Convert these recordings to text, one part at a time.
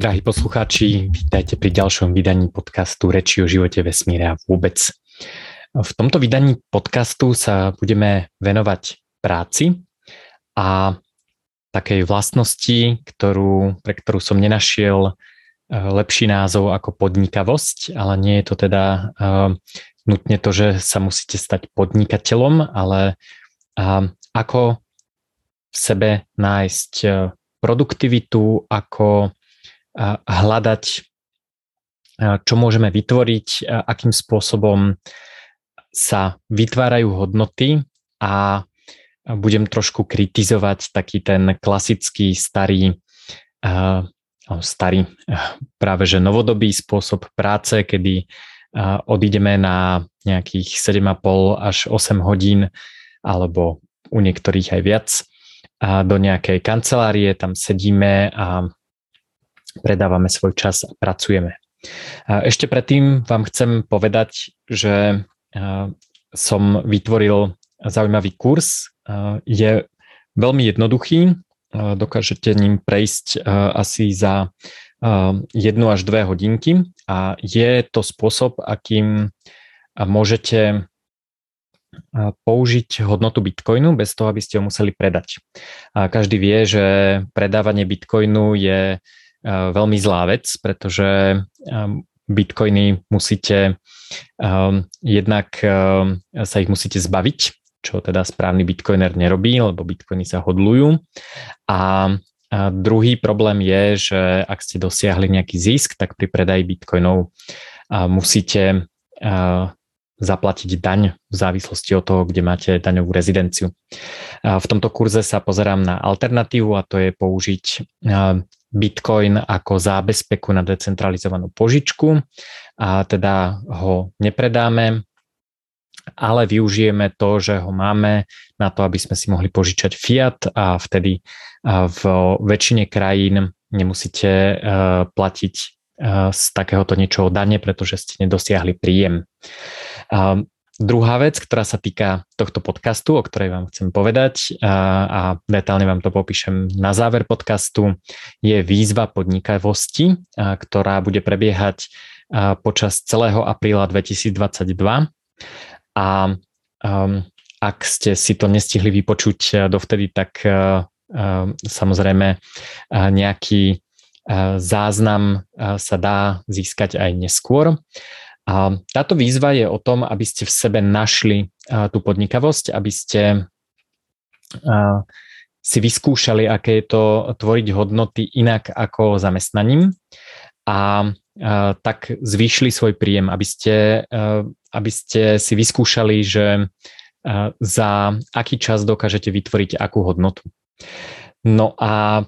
Drahí poslucháči, vítajte pri ďalšom vydaní podcastu Reči o živote, vesmíre a vôbec. V tomto vydaní podcastu sa budeme venovať práci a takej vlastnosti, ktorú, pre ktorú som nenašiel eh, lepší názov ako podnikavosť, ale nie je to teda uh, nutne to, že sa musíte stať podnikateľom, ale uh, ako v sebe nájsť produktivitu, ako hľadať, čo môžeme vytvoriť, akým spôsobom sa vytvárajú hodnoty a budem trošku kritizovať taký ten klasický starý, starý práve že novodobý spôsob práce, kedy odídeme na nejakých 7,5 až 8 hodín alebo u niektorých aj viac do nejakej kancelárie, tam sedíme a predávame svoj čas a pracujeme. Ešte predtým vám chcem povedať, že som vytvoril zaujímavý kurz. Je veľmi jednoduchý, dokážete ním prejsť asi za jednu až dve hodinky a je to spôsob, akým môžete použiť hodnotu bitcoinu bez toho, aby ste ho museli predať. Každý vie, že predávanie bitcoinu je veľmi zlá vec, pretože bitcoiny musíte jednak sa ich musíte zbaviť, čo teda správny bitcoiner nerobí, lebo bitcoiny sa hodlujú. A, druhý problém je, že ak ste dosiahli nejaký zisk, tak pri predaji bitcoinov musíte zaplatiť daň v závislosti od toho, kde máte daňovú rezidenciu. V tomto kurze sa pozerám na alternatívu a to je použiť Bitcoin ako zábezpeku na decentralizovanú požičku a teda ho nepredáme, ale využijeme to, že ho máme na to, aby sme si mohli požičať fiat a vtedy v väčšine krajín nemusíte e, platiť e, z takéhoto niečoho dane, pretože ste nedosiahli príjem. Druhá vec, ktorá sa týka tohto podcastu, o ktorej vám chcem povedať a, a detálne vám to popíšem na záver podcastu, je výzva podnikavosti, a, ktorá bude prebiehať a, počas celého apríla 2022. A um, ak ste si to nestihli vypočuť dovtedy, tak uh, samozrejme uh, nejaký záznam sa dá získať aj neskôr. A táto výzva je o tom, aby ste v sebe našli tú podnikavosť, aby ste si vyskúšali, aké je to tvoriť hodnoty inak ako zamestnaním a tak zvýšili svoj príjem, aby ste, aby ste si vyskúšali, že za aký čas dokážete vytvoriť akú hodnotu. No a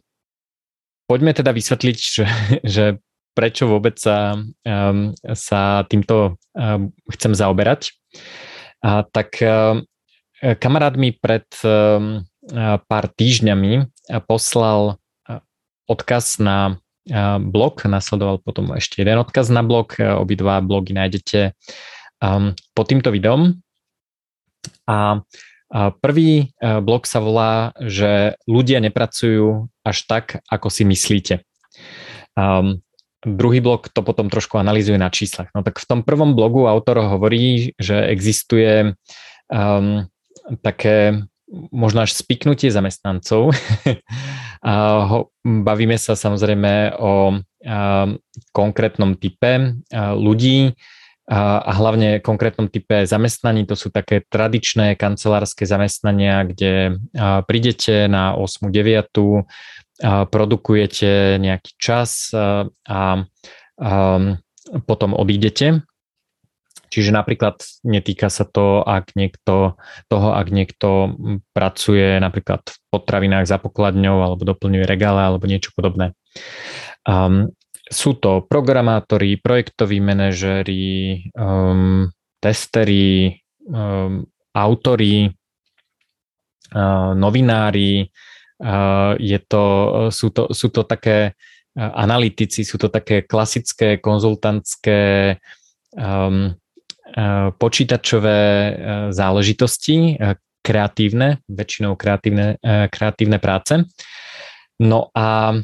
poďme teda vysvetliť, že, že prečo vôbec sa, um, sa týmto um, chcem zaoberať. A, tak um, kamarát mi pred um, pár týždňami poslal odkaz na blog, nasledoval potom ešte jeden odkaz na blog, obidva blogy nájdete um, pod týmto videom. A Prvý blog sa volá, že ľudia nepracujú až tak, ako si myslíte. Um, druhý blok to potom trošku analizuje na číslach. No tak v tom prvom blogu autor hovorí, že existuje um, také možno až spiknutie zamestnancov. a ho, bavíme sa samozrejme o um, konkrétnom type uh, ľudí a, a hlavne konkrétnom type zamestnaní. To sú také tradičné kancelárske zamestnania, kde uh, prídete na 8. 9 produkujete nejaký čas a, a potom odídete. Čiže napríklad netýka sa to, ak niekto, toho, ak niekto pracuje napríklad v potravinách za pokladňou alebo doplňuje regále alebo niečo podobné. Um, sú to programátori, projektoví manažéri, um, testeri, um, autori, uh, novinári, je to, sú, to, sú to také analytici, sú to také klasické konzultantské um, počítačové záležitosti, kreatívne, väčšinou kreatívne, kreatívne práce. No a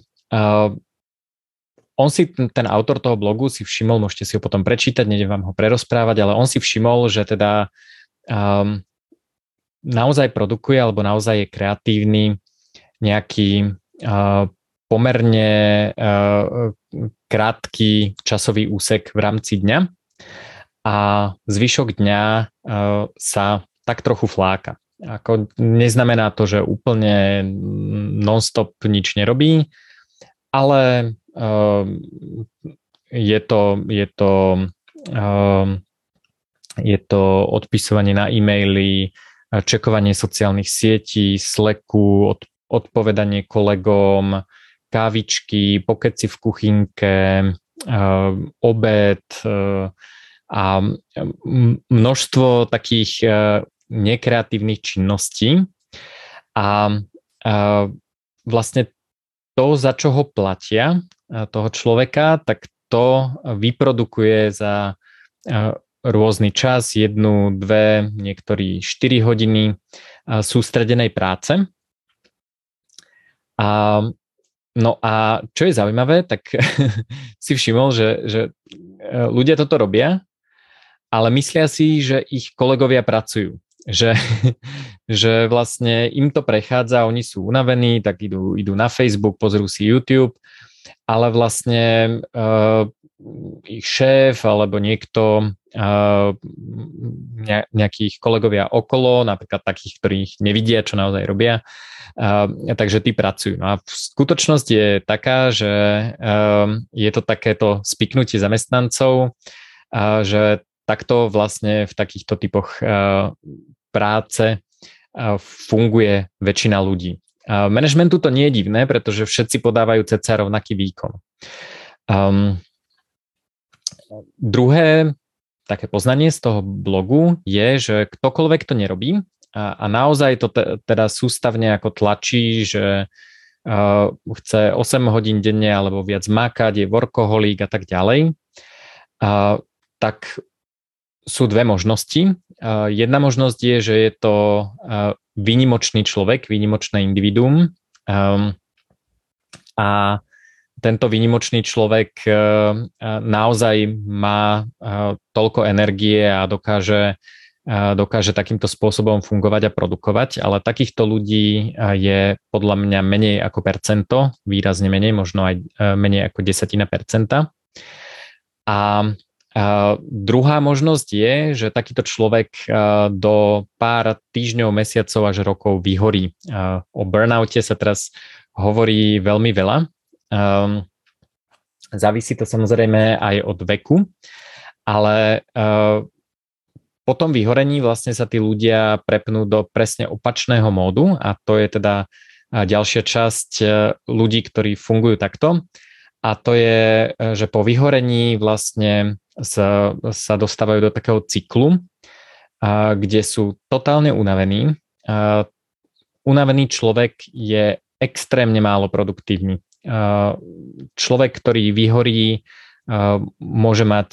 on si, ten autor toho blogu si všimol, môžete si ho potom prečítať, nejdem vám ho prerozprávať, ale on si všimol, že teda um, naozaj produkuje alebo naozaj je kreatívny nejaký pomerne krátky časový úsek v rámci dňa a zvyšok dňa sa tak trochu fláka. Ako neznamená to, že úplne non-stop nič nerobí, ale je to, je to, je to odpisovanie na e-maily, čekovanie sociálnych sietí, Slacku, odpovedanie kolegom, kávičky, pokeci v kuchynke, uh, obed uh, a množstvo takých uh, nekreatívnych činností. A vlastne to, za čo ho platia toho človeka, tak to vyprodukuje za rôzny čas, jednu, dve, niektorí 4 hodiny sústredenej práce. A, no a čo je zaujímavé, tak si všimol, že, že e, ľudia toto robia, ale myslia si, že ich kolegovia pracujú. Že, že vlastne im to prechádza, oni sú unavení, tak idú, idú na Facebook, pozrú si YouTube, ale vlastne uh, ich šéf alebo niekto nejakých kolegovia okolo, napríklad takých, ktorých nevidia, čo naozaj robia, takže tí pracujú. No a skutočnosť je taká, že je to takéto spiknutie zamestnancov, že takto vlastne v takýchto typoch práce funguje väčšina ľudí. Managementu to nie je divné, pretože všetci podávajú cca rovnaký výkon. Um, druhé také poznanie z toho blogu je, že ktokoľvek to nerobí a, a naozaj to te, teda sústavne ako tlačí, že uh, chce 8 hodín denne alebo viac makať, je workoholík a tak ďalej, uh, tak sú dve možnosti. Uh, jedna možnosť je, že je to uh, výnimočný človek, výnimočné individuum um, a tento výnimočný človek eh, eh, naozaj má eh, toľko energie a dokáže, dokáže takýmto spôsobom fungovať a produkovať, ale takýchto ľudí je podľa mňa menej ako percento, výrazne menej, možno aj menej ako desatina percenta. A druhá možnosť je, že takýto človek do pár týždňov, mesiacov až rokov vyhorí. O burnoute sa teraz hovorí veľmi veľa Um, závisí to samozrejme aj od veku, ale uh, po tom vyhorení vlastne sa tí ľudia prepnú do presne opačného módu a to je teda ďalšia časť ľudí, ktorí fungujú takto. A to je, že po vyhorení vlastne sa, sa dostávajú do takého cyklu, kde sú totálne unavení. Unavený človek je extrémne málo produktívny človek, ktorý vyhorí, môže mať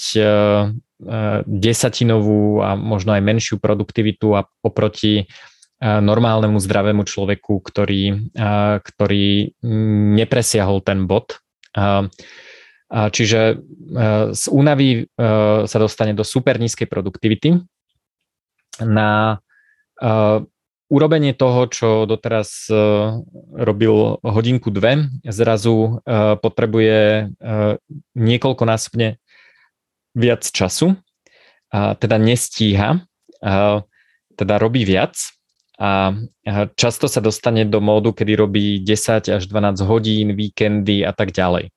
desatinovú a možno aj menšiu produktivitu a oproti normálnemu zdravému človeku, ktorý, ktorý nepresiahol ten bod. Čiže z únavy sa dostane do super nízkej produktivity. Na urobenie toho, čo doteraz e, robil hodinku dve, zrazu e, potrebuje e, niekoľkonásobne viac času, teda nestíha, teda robí viac a často sa dostane do módu, kedy robí 10 až 12 hodín, víkendy a tak ďalej.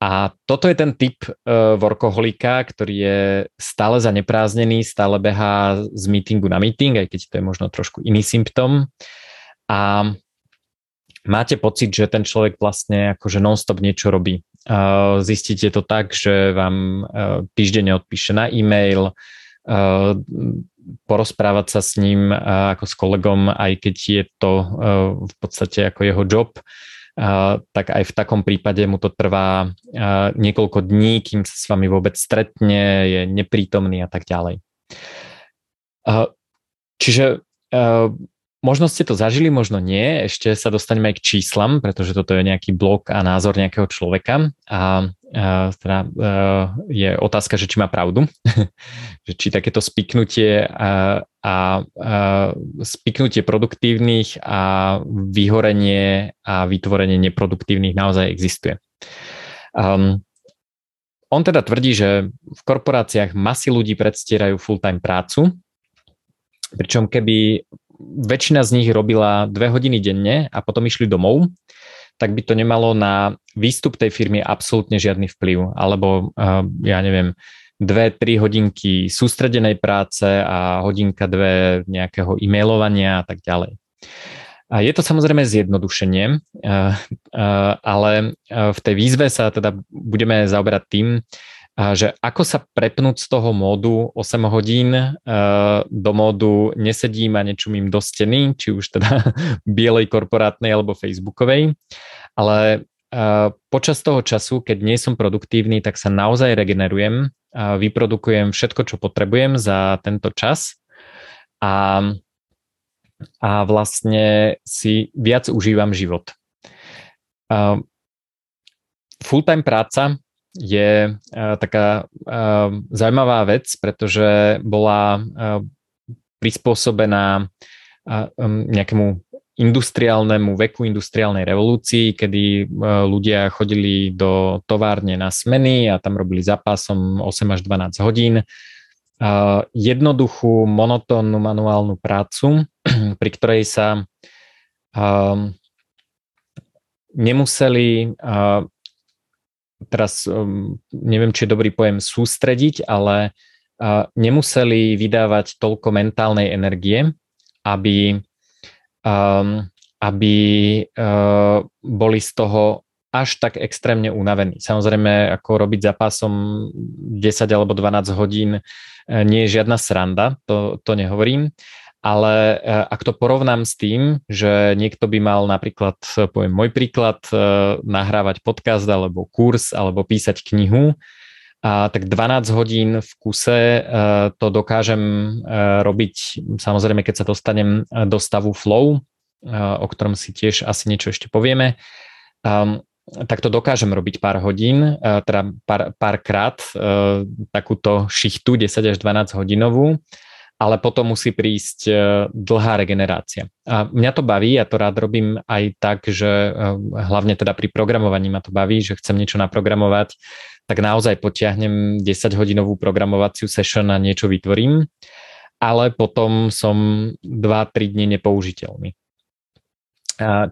A toto je ten typ uh, workoholika, ktorý je stále zaneprázdnený, stále behá z meetingu na meeting, aj keď to je možno trošku iný symptom. A máte pocit, že ten človek vlastne akože non-stop niečo robí. Uh, zistíte to tak, že vám uh, týždeň odpíše na e-mail, uh, porozprávať sa s ním uh, ako s kolegom, aj keď je to uh, v podstate ako jeho job, tak aj v takom prípade mu to trvá niekoľko dní, kým sa s vami vôbec stretne, je neprítomný a tak ďalej. Čiže možno ste to zažili, možno nie, ešte sa dostaneme aj k číslam, pretože toto je nejaký blok a názor nejakého človeka a teda je otázka, že či má pravdu, že či takéto spiknutie a, a, a spiknutie produktívnych a vyhorenie a vytvorenie neproduktívnych naozaj existuje. Um, on teda tvrdí, že v korporáciách masy ľudí predstierajú full-time prácu, pričom keby väčšina z nich robila dve hodiny denne a potom išli domov, tak by to nemalo na výstup tej firmy absolútne žiadny vplyv. Alebo uh, ja neviem, dve, tri hodinky sústredenej práce a hodinka, dve nejakého e-mailovania a tak ďalej. A je to samozrejme zjednodušenie, ale v tej výzve sa teda budeme zaoberať tým, že ako sa prepnúť z toho módu 8 hodín do módu nesedím a nečumím do steny, či už teda bielej korporátnej alebo facebookovej, ale počas toho času, keď nie som produktívny, tak sa naozaj regenerujem, vyprodukujem všetko, čo potrebujem za tento čas a, a vlastne si viac užívam život. Full-time práca je uh, taká uh, zaujímavá vec, pretože bola uh, prispôsobená nejakému industriálnemu veku, industriálnej revolúcii, kedy ľudia chodili do továrne na smeny a tam robili zápasom 8 až 12 hodín. Jednoduchú, monotónnu manuálnu prácu, pri ktorej sa nemuseli teraz um, neviem, či je dobrý pojem sústrediť, ale uh, nemuseli vydávať toľko mentálnej energie, aby, um, aby uh, boli z toho až tak extrémne unavení. Samozrejme, ako robiť za pásom 10 alebo 12 hodín uh, nie je žiadna sranda, to, to nehovorím, ale e, ak to porovnám s tým, že niekto by mal napríklad, poviem môj príklad, e, nahrávať podcast alebo kurz alebo písať knihu, a tak 12 hodín v kuse e, to dokážem robiť, samozrejme, keď sa dostanem do stavu flow, o ktorom si tiež asi niečo ešte povieme, tak to dokážem robiť pár hodín, teda pár, párkrát takúto šichtu 10 až 12 hodinovú ale potom musí prísť e, dlhá regenerácia. A mňa to baví, ja to rád robím aj tak, že e, hlavne teda pri programovaní ma to baví, že chcem niečo naprogramovať, tak naozaj potiahnem 10-hodinovú programovaciu session a niečo vytvorím, ale potom som 2-3 dní nepoužiteľný.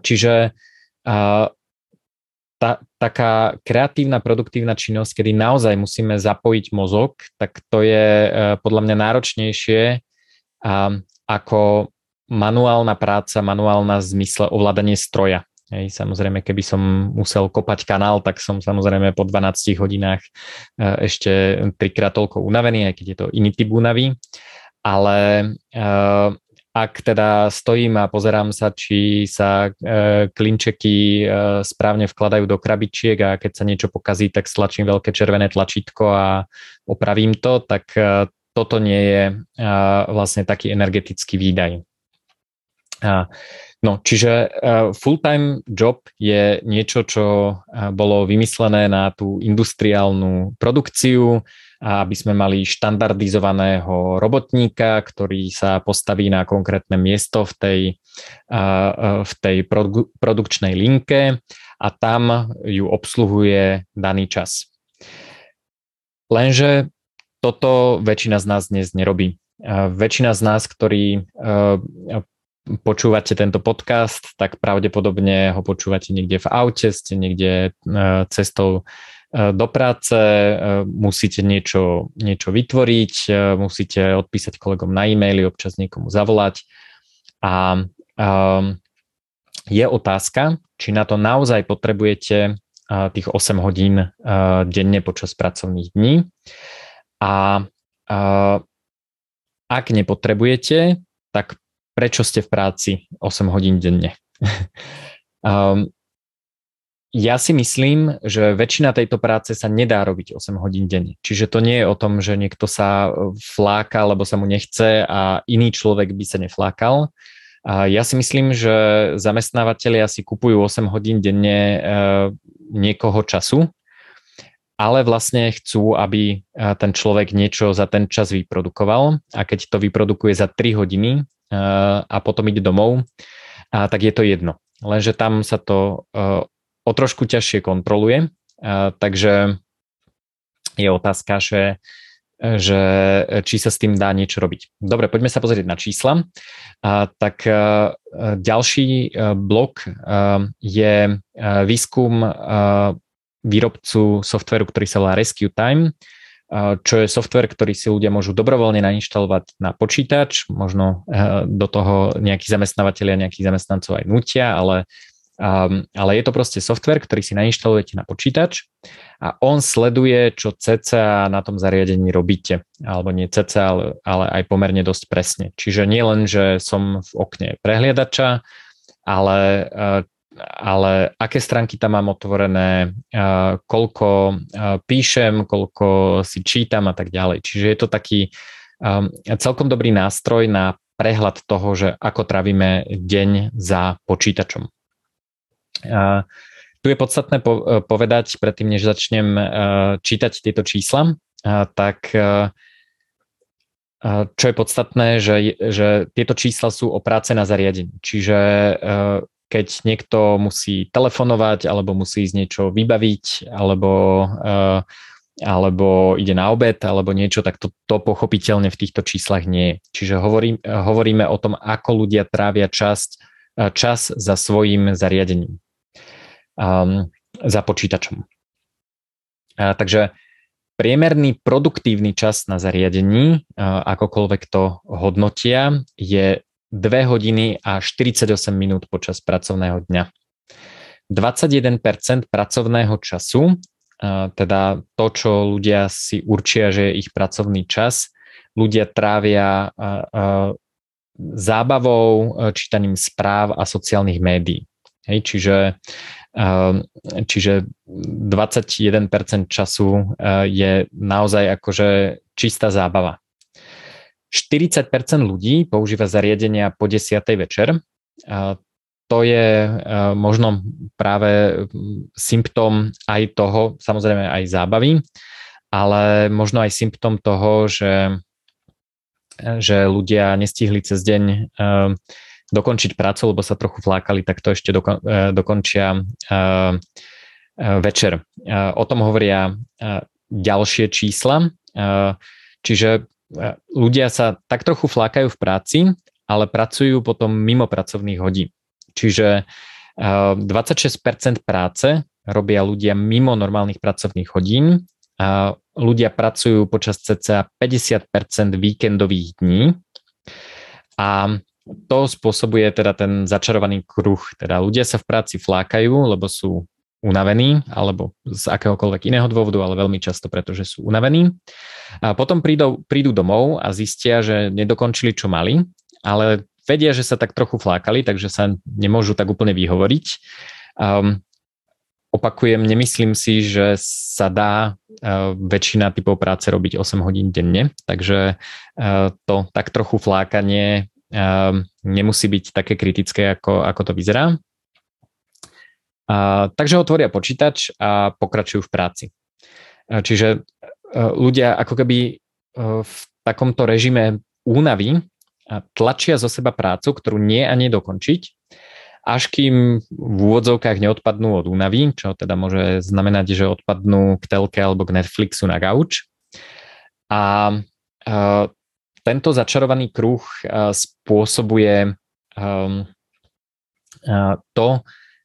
Čiže tá, taká kreatívna, produktívna činnosť, kedy naozaj musíme zapojiť mozog, tak to je e, podľa mňa náročnejšie a, ako manuálna práca, manuálna zmysle ovládanie stroja. Hej, samozrejme, keby som musel kopať kanál, tak som samozrejme po 12 hodinách e, ešte trikrát toľko unavený, aj keď je to iný typ únavy. Ale e, ak teda stojím a pozerám sa, či sa e, klinčeky e, správne vkladajú do krabičiek a keď sa niečo pokazí, tak stlačím veľké červené tlačítko a opravím to, tak e, toto nie je vlastne taký energetický výdaj. No, čiže full-time job je niečo, čo bolo vymyslené na tú industriálnu produkciu, a aby sme mali štandardizovaného robotníka, ktorý sa postaví na konkrétne miesto v tej, v tej produkčnej linke a tam ju obsluhuje daný čas. Lenže toto väčšina z nás dnes nerobí. Väčšina z nás, ktorí počúvate tento podcast, tak pravdepodobne ho počúvate niekde v aute, ste niekde cestou do práce, e, musíte niečo, niečo vytvoriť, e, musíte odpísať kolegom na e-maily, občas niekomu zavolať a je otázka, či na to naozaj potrebujete tých 8 hodín denne počas pracovných dní a ak nepotrebujete, tak prečo ste v práci 8 hodín denne? Ja si myslím, že väčšina tejto práce sa nedá robiť 8 hodín denne. Čiže to nie je o tom, že niekto sa e, fláka, lebo sa mu nechce a iný človek by sa neflákal. A ja si myslím, že zamestnávateľia si kupujú 8 hodín denne e, niekoho času ale vlastne chcú, aby ten človek niečo za ten čas vyprodukoval a keď to vyprodukuje za 3 hodiny a potom ide domov, tak je to jedno. Lenže tam sa to o trošku ťažšie kontroluje, takže je otázka, že že či sa s tým dá niečo robiť. Dobre, poďme sa pozrieť na čísla. Tak ďalší blok je výskum výrobcu softveru, ktorý sa volá Rescue Time, čo je software, ktorý si ľudia môžu dobrovoľne nainštalovať na počítač, možno a, do toho nejakí zamestnávateľia, nejakých zamestnancov aj nutia, ale Um, ale je to proste software, ktorý si nainštalujete na počítač a on sleduje, čo cca na tom zariadení robíte. Alebo nie cca, ale, ale aj pomerne dosť presne. Čiže nie len, že som v okne prehliadača, ale, uh, ale aké stránky tam mám otvorené, uh, koľko uh, píšem, koľko si čítam a tak ďalej. Čiže je to taký um, celkom dobrý nástroj na prehľad toho, že ako trávime deň za počítačom. A tu je podstatné povedať, predtým než začnem e, čítať tieto čísla, tak e, čo je podstatné, že, že tieto čísla sú o práce na zariadení. Čiže e, keď niekto musí telefonovať, alebo musí ísť niečo vybaviť, alebo, alebo ide na obed, alebo niečo, tak to, to pochopiteľne v týchto číslach nie je. Čiže hovorím, hovoríme o tom, ako ľudia trávia časť, čas za svojim zariadením um, za počítačom. A, takže priemerný produktívny čas na zariadení, a, akokoľvek to hodnotia, je 2 hodiny a 48 minút počas pracovného dňa. 21% pracovného času, teda to, čo ľudia si určia, že je ich pracovný čas, ľudia trávia zábavou, čítaním správ a sociálnych médií. Hej, čiže Ehm, čiže 21% času eh, je naozaj akože čistá zábava. 40% ľudí používa zariadenia po 10. večer. To je eh, možno práve hm, symptóm aj toho, samozrejme aj zábavy, ale možno aj symptóm toho, že, že ľudia nestihli cez deň ehm, dokončiť prácu, lebo sa trochu flákali, tak to ešte dokon, e, dokončia e, e, večer. O tom hovoria ďalšie čísla, čiže ľudia sa tak trochu flákajú v práci, ale pracujú potom mimo pracovných hodín. Čiže 26% práce robia ľudia mimo normálnych pracovných hodín, ľudia pracujú počas cca 50% víkendových dní a to spôsobuje teda ten začarovaný kruh. Teda ľudia sa v práci flákajú, lebo sú unavení, alebo z akéhokoľvek iného dôvodu, ale veľmi často, pretože sú unavení. A potom prídu, prídu domov a zistia, že nedokončili, čo mali, ale vedia, že sa tak trochu flákali, takže sa nemôžu tak úplne vyhovoriť. Um, opakujem, nemyslím si, že sa dá uh, väčšina typov práce robiť 8 hodín denne, takže uh, to tak trochu flákanie nemusí byť také kritické, ako, ako to vyzerá. A, takže otvoria počítač a pokračujú v práci. A, čiže a, e, ľudia ako keby a, e, v takomto režime únavy tlačia zo seba prácu, ktorú nie a nie dokončiť, až kým v úvodzovkách neodpadnú od únavy, čo teda môže znamenať, že odpadnú k telke alebo k Netflixu na gauč. A, a tento začarovaný kruh eh, spôsobuje ehm, eh, to,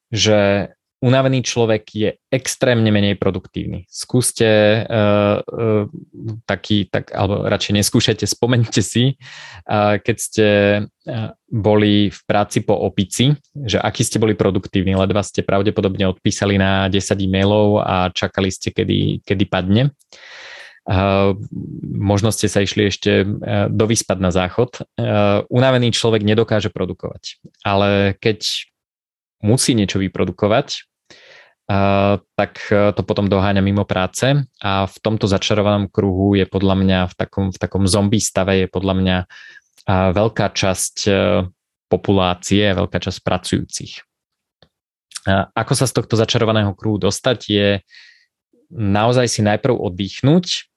že unavený človek je extrémne menej produktívny. Skúste uh, uh, taký, tak, alebo radšej neskúšajte, spomente si, uh, keď ste uh, boli v práci po opici, že aký ste boli produktívni, ledva ste pravdepodobne odpísali na 10 e-mailov a čakali ste, kedy, kedy padne. Možno ste sa išli ešte e, dovyspať na záchod. E, unavený človek nedokáže produkovať, ale keď musí niečo vyprodukovať, tak to potom doháňa mimo práce a v tomto začarovanom kruhu je podľa mňa v takom, v takom zombie stave je podľa mňa veľká časť populácie, veľká časť pracujúcich. Ako sa z tohto začarovaného kruhu dostať je naozaj si najprv oddychnúť,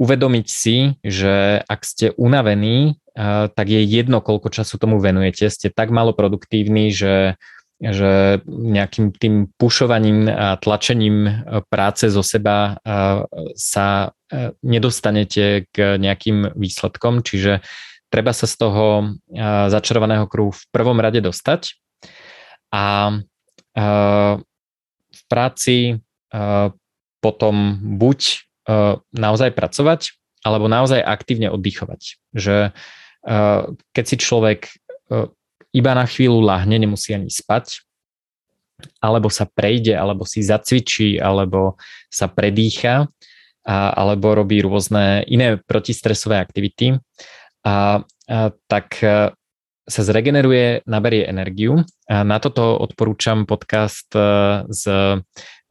uvedomiť si, že ak ste unavení, tak je jedno, koľko času tomu venujete. Ste tak malo produktívni, že že nejakým tým pušovaním a tlačením e, práce zo seba sa nedostanete k nejakým výsledkom, čiže treba sa z toho začarovaného kruhu v prvom rade dostať a v práci potom buď naozaj pracovať, alebo naozaj aktívne oddychovať. Že keď si človek iba na chvíľu lahne, nemusí ani spať, alebo sa prejde, alebo si zacvičí, alebo sa predýcha, alebo robí rôzne iné protistresové aktivity, a, a, tak sa zregeneruje, naberie energiu. A na toto odporúčam podcast e, s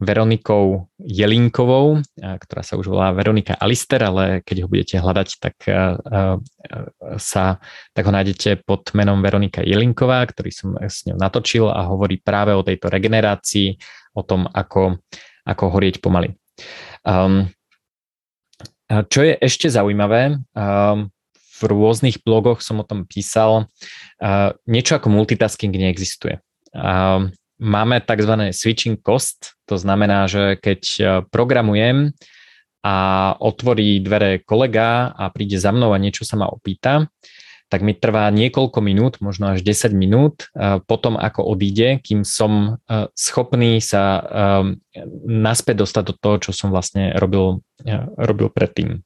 Veronikou Jelinkovou, ktorá sa už volá Veronika Alister, ale keď ho budete hľadať, tak, sa, tak ho nájdete pod menom Veronika Jelinková, ktorý som s ňou natočil a hovorí práve o tejto regenerácii, o tom, ako, ako horieť pomaly. Um, čo je ešte zaujímavé, um, v rôznych blogoch som o tom písal, niečo ako multitasking neexistuje. Máme tzv. switching cost, to znamená, že keď e, programujem a otvorí dvere kolega a príde za mnou a niečo sa ma opýta, tak mi trvá niekoľko minút, možno až 10 minút e, potom, ako odíde, kým som e, schopný sa naspäť dostať do toho, čo som vlastne robil, robil predtým.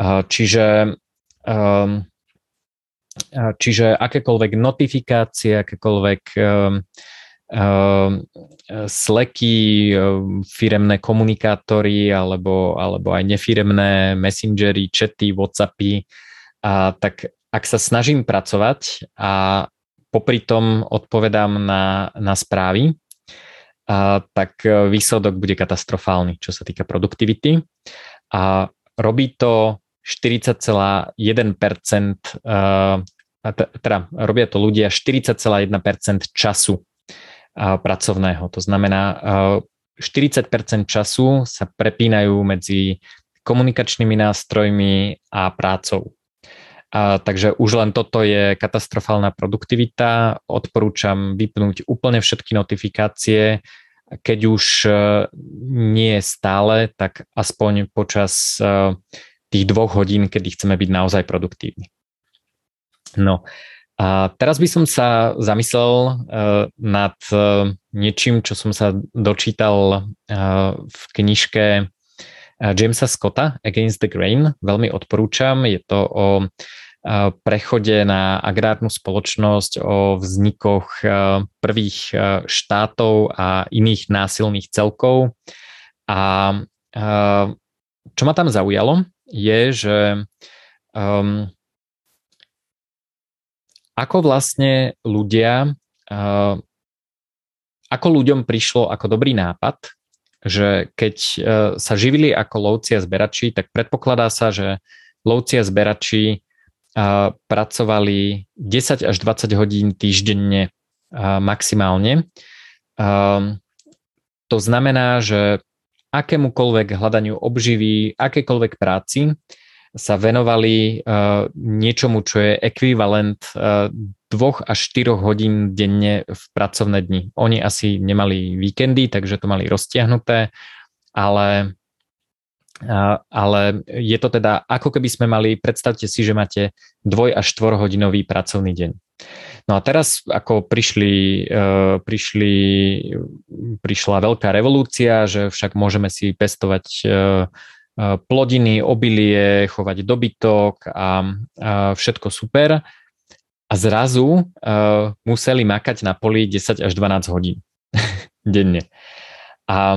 Čiže čiže akékoľvek notifikácie, akékoľvek Ehm, Slacky, ehm, firemné komunikátory alebo, alebo aj nefiremné messengery, chaty, whatsappy. A tak ak sa snažím pracovať a popri tom odpovedám na, na správy, a, tak výsledok bude katastrofálny, čo sa týka produktivity. A robí to 40,1%, teda robia to ľudia 40,1% času pracovného. To znamená, 40% času sa prepínajú medzi komunikačnými nástrojmi a prácou. A, takže už len toto je katastrofálna produktivita. Odporúčam vypnúť úplne všetky notifikácie. Keď už nie je stále, tak aspoň počas tých dvoch hodín, kedy chceme byť naozaj produktívni. No, a teraz by som sa zamyslel uh, nad uh, niečím, čo som sa dočítal uh, v knižke Jamesa Scotta Against the Grain. Veľmi odporúčam. Je to o prechode na agrárnu spoločnosť, o vznikoch prvých štátov a iných násilných celkov. A čo ma tam zaujalo, je, že um, ako vlastne ľudia, ako ľuďom prišlo ako dobrý nápad, že keď e, sa živili ako lovci a zberači, tak predpokladá sa, že lovci a zberači pracovali 10 až 20 hodín týždenne maximálne. To znamená, že akémukoľvek hľadaniu obživy, akékoľvek práci sa venovali uh, niečomu, čo je ekvivalent uh, dvoch až štyroch hodín denne v pracovné dni. Oni asi nemali víkendy, takže to mali roztiahnuté, ale, uh, ale je to teda ako keby sme mali, predstavte si, že máte dvoj až štvorhodinový pracovný deň. No a teraz, ako prišli, uh, prišli, prišla veľká revolúcia, že však môžeme si pestovať uh, E, plodiny, obilie, chovať dobytok a, všetko super. A zrazu museli makať na poli 10 až 12 hodín denne. A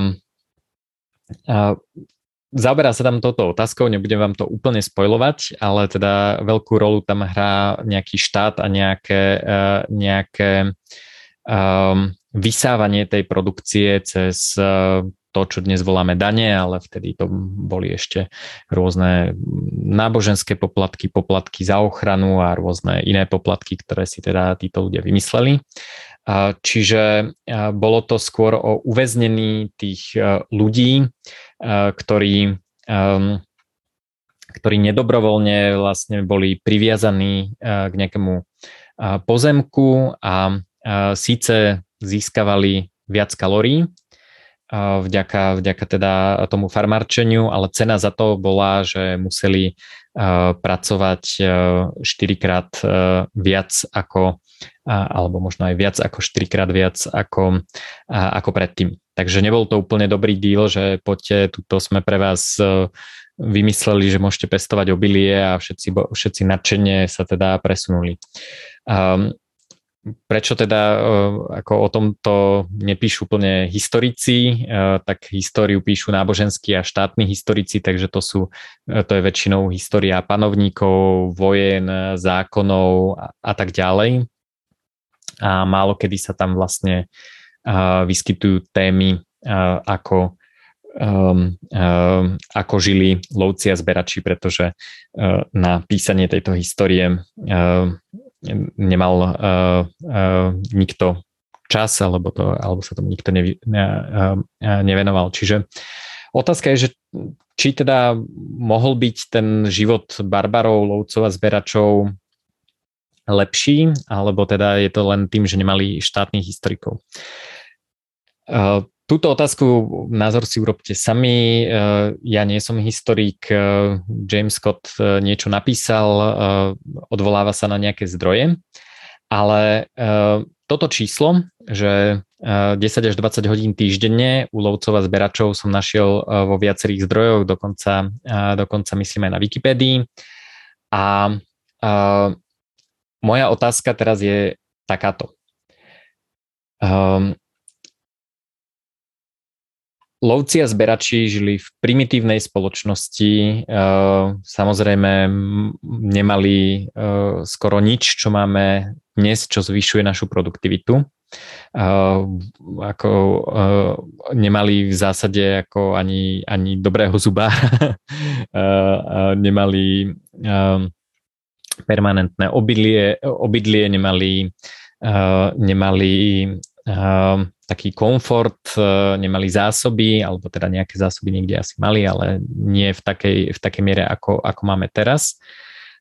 zaoberá sa tam touto otázkou, nebudem vám to úplne spojovať, ale teda veľkú rolu tam hrá nejaký štát a nejaké, uh, nejaké um, vysávanie tej produkcie cez uh, to, čo dnes voláme dane, ale vtedy to boli ešte rôzne náboženské poplatky, poplatky za ochranu a rôzne iné poplatky, ktoré si teda títo ľudia vymysleli. Čiže bolo to skôr o uväznení tých ľudí, ktorí, ktorí nedobrovoľne vlastne boli priviazaní k nejakému pozemku a síce získavali viac kalórií, vďaka, vďaka teda tomu farmarčeniu, ale cena za to bola, že museli pracovať 4 krát viac ako alebo možno aj viac ako 4 krát viac ako, ako predtým. Takže nebol to úplne dobrý deal, že poďte, tuto sme pre vás vymysleli, že môžete pestovať obilie a všetci, všetci nadšenie sa teda presunuli. Um, prečo teda e, ako o tomto nepíšu úplne historici, e, tak históriu píšu náboženskí a štátni historici, takže to sú, e, to je väčšinou história panovníkov, vojen, zákonov a, a tak ďalej. A málo kedy sa tam vlastne vyskytujú témy ako um, ako žili lovci a zberači, pretože na písanie tejto histórie nemal nikto čas, alebo, to, alebo sa tomu nikto nevy, ne, uh, nevenoval. Čiže otázka je, že či teda mohol byť ten život barbarov, lovcov a zberačov lepší, alebo teda je to len tým, že nemali štátnych historikov. Túto otázku, názor si urobte sami. E, ja nie som historik. E, James Scott e, niečo napísal, odvoláva sa na nejaké zdroje, ale toto číslo, že 10 až 20 hodín týždenne u lovcov a zberačov som našiel vo viacerých zdrojoch, dokonca, dokonca myslím aj na Wikipédii. A moja otázka teraz je takáto. Um, lovci a zberači žili v primitívnej spoločnosti, eh, samozrejme nemali eh, skoro nič, čo máme dnes, čo zvyšuje našu produktivitu. Eh, ako nemali v zásade ako ani, ani dobrého zuba, nemali permanentné obydlie, obydlie nemali, nemali taký komfort, e, nemali zásoby, alebo teda nejaké zásoby niekde asi mali, ale nie v takej, v takej miere, ako, ako máme teraz.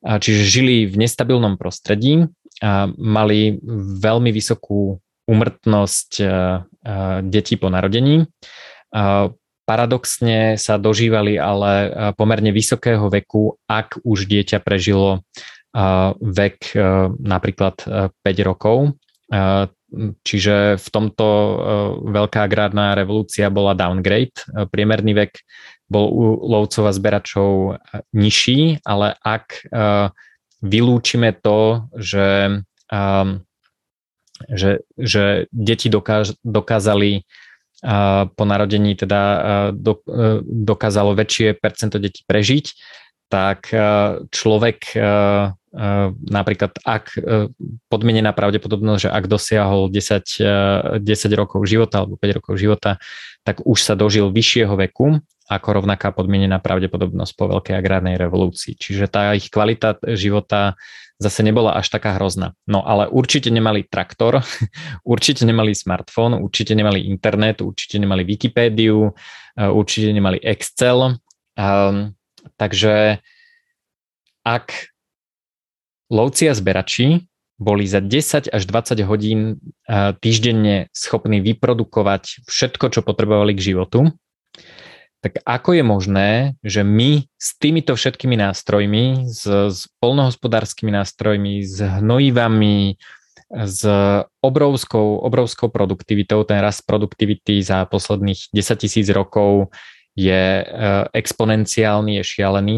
Čiže žili v nestabilnom prostredí, a mali veľmi vysokú umrtnosť e, e, detí po narodení. Paradoxne sa dožívali ale pomerne vysokého veku, ak už dieťa prežilo vek napríklad 5 rokov Čiže v tomto e, veľká agrárna revolúcia bola downgrade. E, priemerný vek bol u lovcov a zberačov e, nižší, ale ak vylúčime to, že, že, že deti dokáž, dokázali po narodení teda dokázalo väčšie percento detí prežiť, tak človek napríklad ak podmienená pravdepodobnosť, že ak dosiahol 10, 10 e, rokov života alebo 5 rokov života, tak už sa dožil vyššieho veku ako rovnaká podmienená pravdepodobnosť po veľkej agrárnej revolúcii. Čiže tá ich kvalita života zase nebola až taká hrozná. No ale určite nemali traktor, určite nemali smartfón, určite nemali internet, určite nemali Wikipédiu, určite nemali Excel. Um, takže ak lovci a zberači boli za 10 až 20 hodín týždenne schopní vyprodukovať všetko, čo potrebovali k životu, tak ako je možné, že my s týmito všetkými nástrojmi, s, s polnohospodárskymi nástrojmi, s hnojivami, s obrovskou, obrovskou produktivitou, ten rast produktivity za posledných 10 tisíc rokov je e, exponenciálny, je šialený,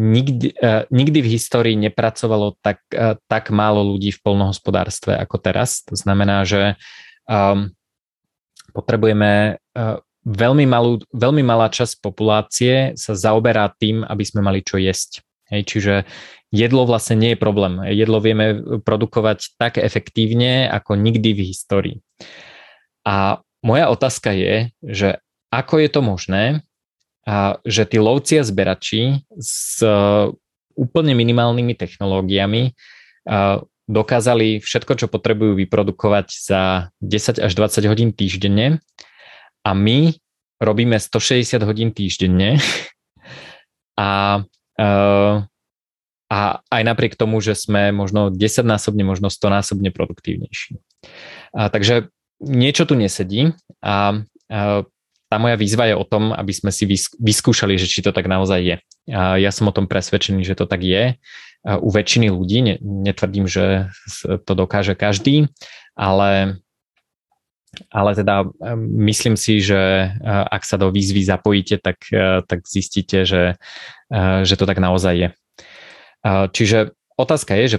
nikdy, uh, nikdy v histórii nepracovalo tak, uh, tak málo ľudí v polnohospodárstve ako teraz. To znamená, že um, potrebujeme veľmi, malú, veľmi malá časť populácie sa zaoberá tým, aby sme mali čo jesť. Hej, čiže jedlo vlastne nie je problém. Jedlo vieme produkovať tak efektívne ako nikdy v histórii. A moja otázka je, že ako je to možné, a že tí lovci a zberači s uh, úplne minimálnymi technológiami uh, dokázali všetko, čo potrebujú vyprodukovať za 10 až 20 hodín týždenne a my robíme 160 hodín týždenne a, uh, a aj napriek tomu, že sme možno 10-násobne, možno 100-násobne produktívnejší. A, takže niečo tu nesedí a, a tá moja výzva je o tom, aby sme si vyskúšali, že či to tak naozaj je. Ja som o tom presvedčený, že to tak je u väčšiny ľudí. Netvrdím, že to dokáže každý, ale, ale teda myslím si, že ak sa do výzvy zapojíte, tak, tak zistíte, že, že to tak naozaj je. Čiže otázka je, že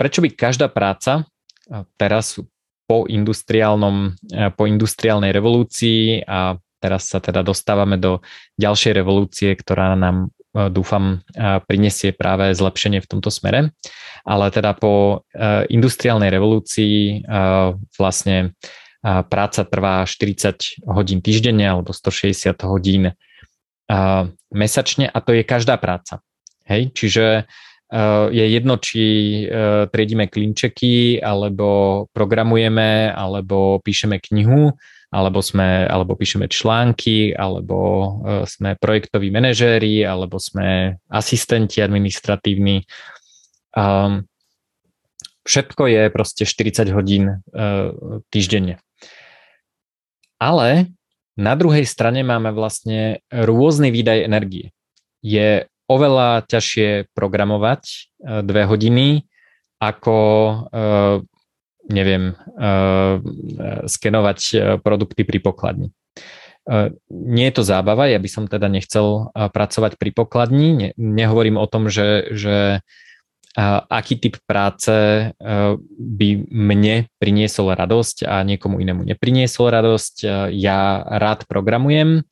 prečo by každá práca teraz po, industriálnom, eh, po industriálnej revolúcii a teraz sa teda dostávame do ďalšej revolúcie, ktorá nám eh, dúfam eh, prinesie práve zlepšenie v tomto smere. Ale teda po industriálnej revolúcii vlastne práca trvá 40 hodín týždenne alebo 160 hodín mesačne a to je každá práca. Hej, čiže Eh, je jedno, či eh, triedime klinčeky, alebo programujeme, alebo píšeme knihu, alebo, sme, alebo píšeme články, alebo eh, sme projektoví manažéri, alebo sme asistenti administratívni. Um, všetko je proste 40 hodín týždenne. Ale na druhej strane máme vlastne rôzny výdaj energie. Je oveľa ťažšie programovať e, dve hodiny, ako e, neviem, e, skenovať produkty pri pokladni. Nie je to zábava, ja by som teda nechcel pracovať pri pokladni. Nehovorím o tom, že, že aký typ práce by mne priniesol radosť a niekomu inému nepriniesol radosť. Ja rád programujem,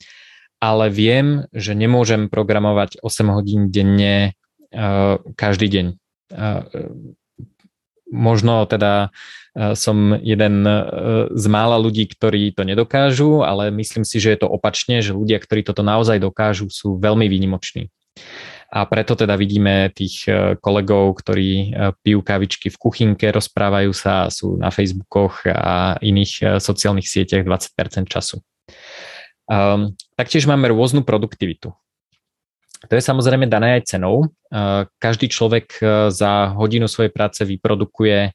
ale viem, že nemôžem programovať 8 hodín denne uh, každý deň. Uh, možno teda uh, som jeden z mála ľudí, ktorí to nedokážu, ale myslím si, že je to opačne, že ľudia, ktorí toto naozaj dokážu, sú veľmi výnimoční. A preto teda vidíme tých kolegov, ktorí pijú kávičky v kuchynke, rozprávajú sa, sú na Facebookoch a iných sociálnych sieťach 20% času. Um, taktiež máme rôznu produktivitu. To je samozrejme dané aj cenou. Uh, každý človek uh, za hodinu svojej práce vyprodukuje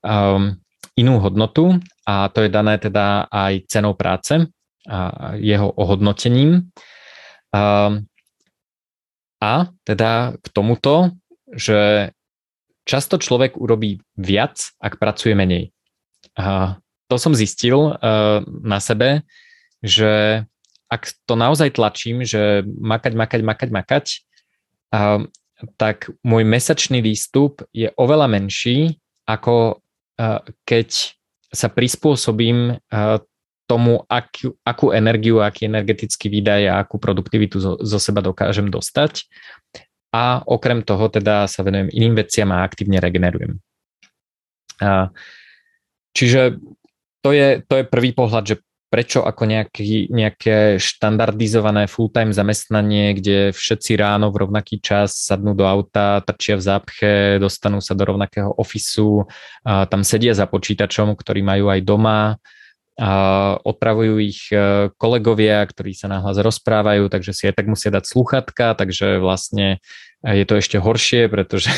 um, inú hodnotu a to je dané teda aj cenou práce a jeho ohodnotením. A teda k tomuto, že často človek urobí viac, ak pracuje menej. A to som zistil na sebe, že ak to naozaj tlačím, že makať, makať, makať, makať, uh, tak môj mesačný výstup je oveľa menší, ako uh, keď sa prispôsobím uh, tomu, akú, akú energiu, aký energetický výdaj a akú produktivitu zo, zo seba dokážem dostať. A okrem toho teda sa venujem iným veciam a aktívne regenerujem. Uh, čiže to je, to je prvý pohľad, že prečo ako nejaký, nejaké štandardizované full-time zamestnanie, kde všetci ráno v rovnaký čas sadnú do auta, trčia v zápche, dostanú sa do rovnakého ofisu, tam sedia za počítačom, ktorý majú aj doma, a otravujú ich e, kolegovia, ktorí sa náhlas rozprávajú, takže si aj tak musia dať sluchatka, takže vlastne je to ešte horšie, pretože,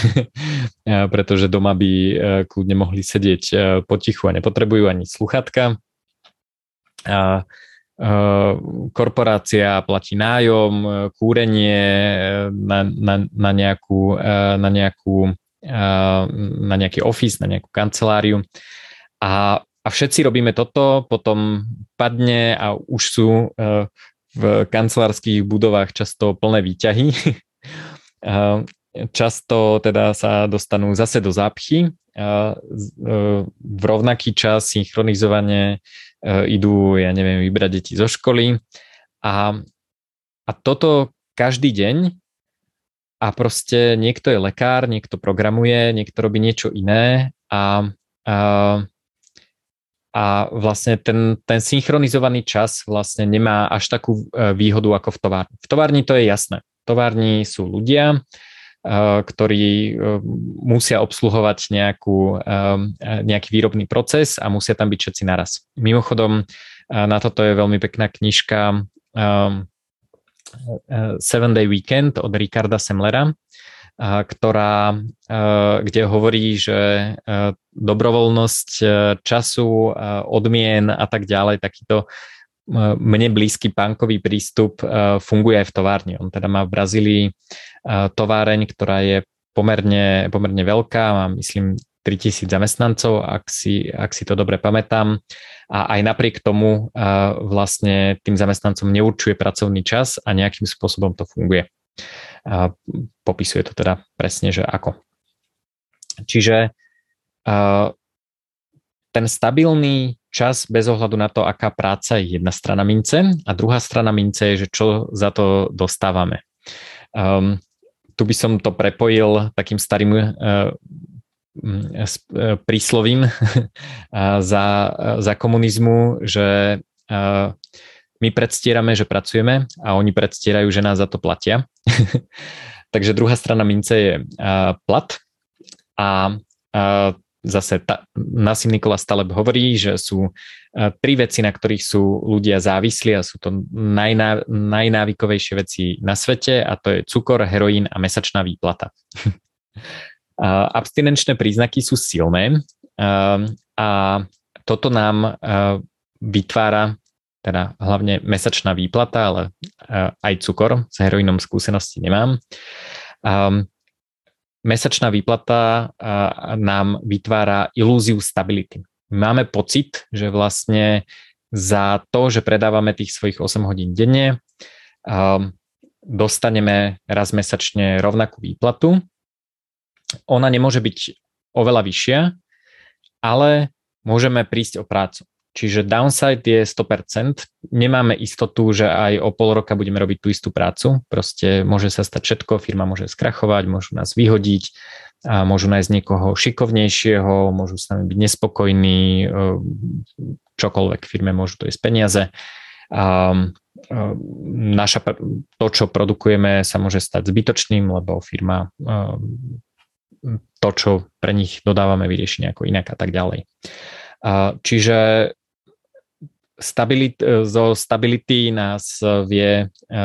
pretože doma by e, kľudne mohli sedieť e, potichu a nepotrebujú ani sluchatka a korporácia platí nájom, kúrenie na, na, na, nejakú, na, nejakú, na nejaký office, na nejakú kanceláriu. A, a všetci robíme toto, potom padne a už sú v kancelárskych budovách často plné výťahy. Často teda sa dostanú zase do zápchy v rovnaký čas synchronizovane E, idú, ja neviem, vybrať deti zo školy a, a toto každý deň a proste niekto je lekár, niekto programuje, niekto robí niečo iné a, a, a vlastne ten, ten synchronizovaný čas vlastne nemá až takú e, výhodu ako v továrni. V továrni to je jasné. V továrni sú ľudia, ktorí musia obsluhovať nejakú, nejaký výrobný proces a musia tam byť všetci naraz. Mimochodom, na toto je veľmi pekná knižka Seven Day Weekend od Ricarda Semlera, ktorá, kde hovorí, že dobrovoľnosť času, odmien a tak ďalej, takýto mne blízky punkový prístup funguje aj v továrni. On teda má v Brazílii továreň, ktorá je pomerne, pomerne veľká, má myslím 3000 zamestnancov, ak si, ak si to dobre pamätám. A aj napriek tomu vlastne tým zamestnancom neurčuje pracovný čas a nejakým spôsobom to funguje. A popisuje to teda presne, že ako. Čiže ten stabilný čas bez ohľadu na to, aká práca je jedna strana mince a druhá strana mince je, že čo za to dostávame. Um, tu by som to prepojil takým starým uh, príslovím za, za komunizmu, že my predstierame, že pracujeme a oni predstierajú, že nás za to platia. Takže druhá strana mince je plat a zase ta, Nassim Nikola Staleb hovorí, že sú tri veci, na ktorých sú ľudia závislí a sú to najná, najnávykovejšie veci na svete a to je cukor, heroín a mesačná výplata. Abstinenčné príznaky sú silné a toto nám vytvára teda hlavne mesačná výplata, ale aj cukor, s heroínom skúsenosti nemám. Um, mesačná výplata nám vytvára ilúziu stability. Máme pocit, že vlastne za to, že predávame tých svojich 8 hodín denne, um, dostaneme raz mesačne rovnakú výplatu. Ona nemôže byť oveľa vyššia, ale môžeme prísť o prácu. Čiže downside je 100%. Nemáme istotu, že aj o pol roka budeme robiť tú istú prácu. Proste môže sa stať všetko, firma môže skrachovať, môžu nás vyhodiť, a môžu nájsť niekoho šikovnejšieho, môžu s nami byť nespokojní, e, čokoľvek firme môžu to ísť peniaze. E, naša, to, čo produkujeme, sa môže stať zbytočným, lebo firma e, to, čo pre nich dodávame, vyrieši nejako inak a tak ďalej. Čiže stabilit, e, zo stability nás vie e,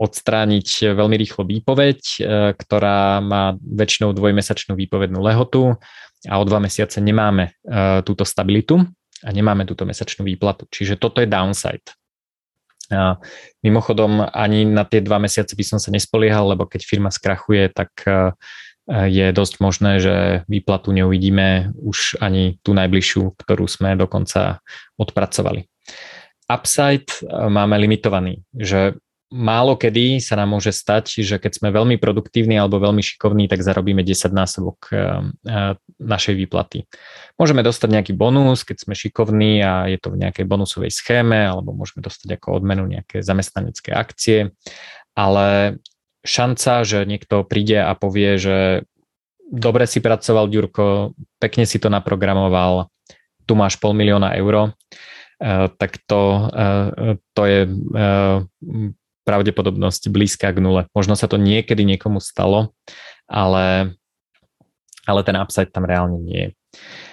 odstrániť veľmi rýchlo výpoveď, e, ktorá má väčšinou dvojmesačnú výpovednú lehotu a o dva mesiace nemáme túto stabilitu a nemáme túto mesačnú výplatu. Čiže toto je downside. A mimochodom, ani na tie dva mesiace by som sa nespoliehal, lebo keď firma skrachuje, tak je dosť možné, že výplatu neuvidíme už ani tú najbližšiu, ktorú sme dokonca odpracovali. Upside e, máme limitovaný, že málo kedy sa nám môže stať, že keď sme veľmi produktívni alebo veľmi šikovní, tak zarobíme 10 násobok e, e, našej výplaty. Môžeme dostať nejaký bonus, keď sme šikovní a je to v nejakej bonusovej schéme, alebo môžeme dostať ako odmenu nejaké zamestnanecké akcie, ale šanca, že niekto príde a povie, že dobre si pracoval, Ďurko, pekne si to naprogramoval, tu máš pol milióna euro, Eh, tak to, eh, to je pravdepodobnosť blízka k nule. Možno sa to niekedy niekomu stalo, ale, ale ten upside tam reálne nie je.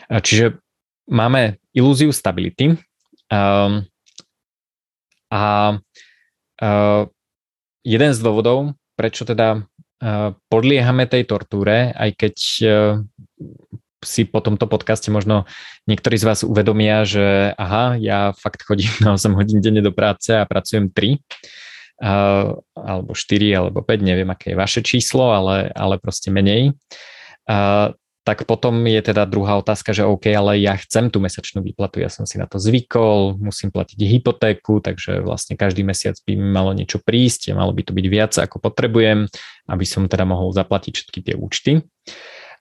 Čiže máme ilúziu stability a jeden z dôvodov, prečo teda podliehame tej tortúre, aj keď si po tomto podcaste možno niektorí z vás uvedomia, že aha, ja fakt chodím na 8 hodín denne do práce a pracujem 3 uh, alebo 4 alebo 5, neviem aké je vaše číslo, ale, ale proste menej. Uh, tak potom je teda druhá otázka, že OK, ale ja chcem tú mesačnú výplatu, ja som si na to zvykol, musím platiť hypotéku, takže vlastne každý mesiac by mi malo niečo prísť, malo by to byť viac ako potrebujem, aby som teda mohol zaplatiť všetky tie účty.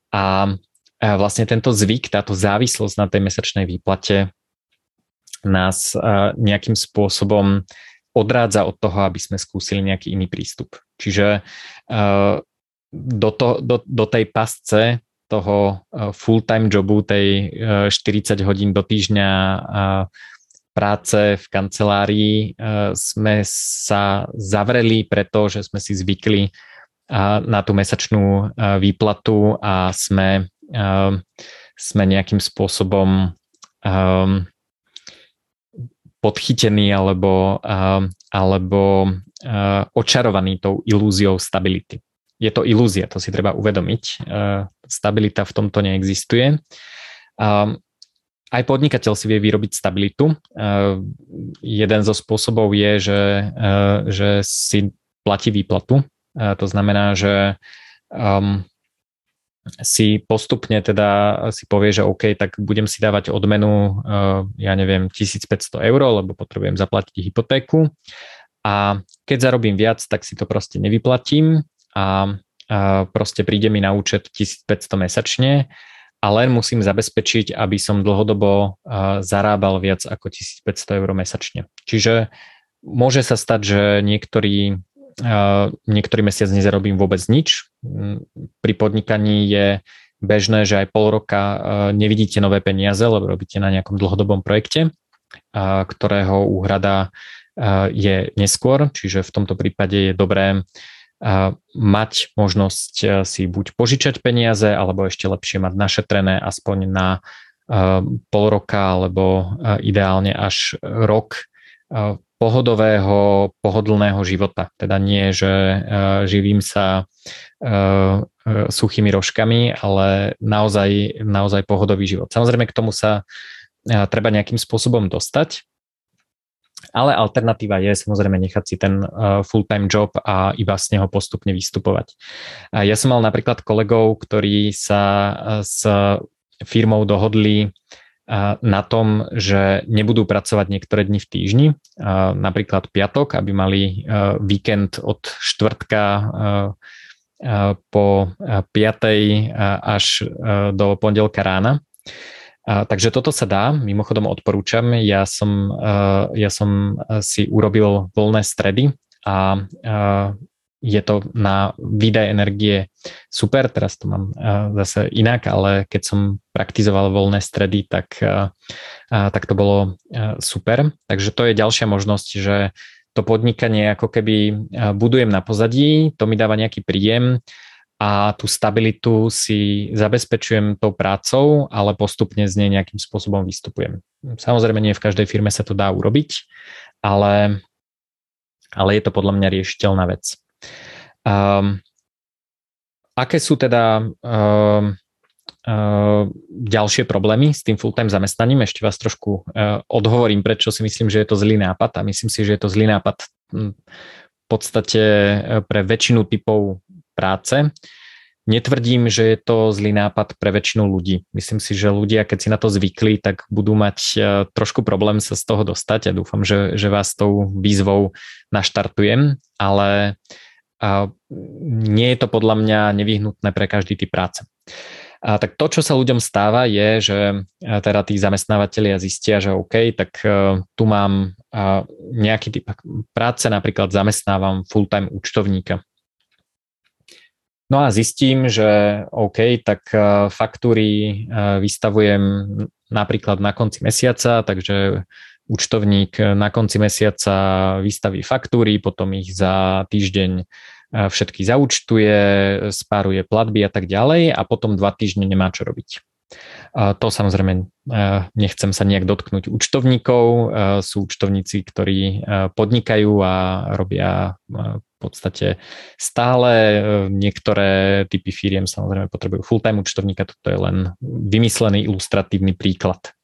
A vlastne tento zvyk, táto závislosť na tej mesačnej výplate nás nejakým spôsobom odrádza od toho, aby sme skúsili nejaký iný prístup. Čiže do, to, do, do tej pasce toho full-time jobu, tej 40 hodín do týždňa práce v kancelárii sme sa zavreli preto, že sme si zvykli na tú mesačnú výplatu a sme, sme nejakým spôsobom podchytení alebo, alebo očarovaní tou ilúziou stability. Je to ilúzia, to si treba uvedomiť. Stabilita v tomto neexistuje. Aj podnikateľ si vie vyrobiť stabilitu. Jeden zo spôsobov je, že, že si platí výplatu. To znamená, že um, si postupne teda si povie, že OK, tak budem si dávať odmenu, uh, ja neviem, 1500 eur, lebo potrebujem zaplatiť hypotéku a keď zarobím viac, tak si to proste nevyplatím a, proste príde mi na účet 1500 mesačne a len musím zabezpečiť, aby som dlhodobo uh, zarábal viac ako 1500 eur mesačne. Čiže môže sa stať, že niektorí niektorý mesiac nezarobím vôbec nič. Mm, pri podnikaní je bežné, že aj pol roka nevidíte nové peniaze, lebo robíte na nejakom dlhodobom projekte, ktorého úhrada je neskôr, čiže v tomto prípade je dobré mať možnosť si buď požičať peniaze, alebo ešte lepšie mať našetrené aspoň na pol roka, alebo ideálne až rok pohodového, pohodlného života. Teda nie, že uh, živím sa uh, suchými rožkami, ale naozaj, naozaj pohodový život. Samozrejme k tomu sa treba nejakým spôsobom dostať, ale alternatíva je samozrejme nechať si ten full-time job a iba z neho postupne vystupovať. Ja som mal napríklad kolegov, ktorí sa s firmou dohodli na tom, že nebudú pracovať niektoré dni v týždni, napríklad piatok, aby mali víkend od štvrtka po 5. až do pondelka rána. Takže toto sa dá, mimochodom odporúčam. Ja som, ja som si urobil voľné stredy a je to na výdaj energie super, teraz to mám uh, zase inak, ale keď som praktizoval voľné stredy, tak, uh, uh, tak to bolo super. Takže to je ďalšia možnosť, že to podnikanie ako keby budujem na pozadí, to mi dáva nejaký príjem a tú stabilitu si zabezpečujem tou prácou, ale postupne z nej nejakým spôsobom vystupujem. Samozrejme nie v každej firme sa to dá urobiť, ale, ale je to podľa mňa riešiteľná vec. Um, aké sú teda um, uh, ďalšie problémy s tým full-time zamestnaním? Ešte vás trošku uh, odhovorím, prečo si myslím, že je to zlý nápad a myslím si, že je to zlý nápad hm, v podstate pre väčšinu typov práce. Netvrdím, že je to zlý nápad pre väčšinu ľudí. Myslím si, že ľudia, keď si na to zvykli, tak budú mať trošku problém sa z toho dostať a dúfam, že, že vás tou výzvou naštartujem, ale nie je to podľa mňa nevyhnutné pre každý typ práce. A tak to, čo sa ľuďom stáva, je, že teda tí zamestnávateľia zistia, že OK, tak uh, tu mám nejaký typ práce, napríklad zamestnávam full-time účtovníka. No a zistím, že OK, tak uh, faktúry vystavujem napríklad na konci mesiaca, takže účtovník na konci mesiaca vystaví faktúry, potom ich za týždeň všetky zaučtuje, spáruje platby a tak ďalej a potom dva týždne nemá čo robiť. To samozrejme nechcem sa nejak dotknúť účtovníkov. Sú účtovníci, ktorí podnikajú a robia v podstate stále. Niektoré typy firiem samozrejme potrebujú full-time účtovníka. Toto je len vymyslený ilustratívny príklad.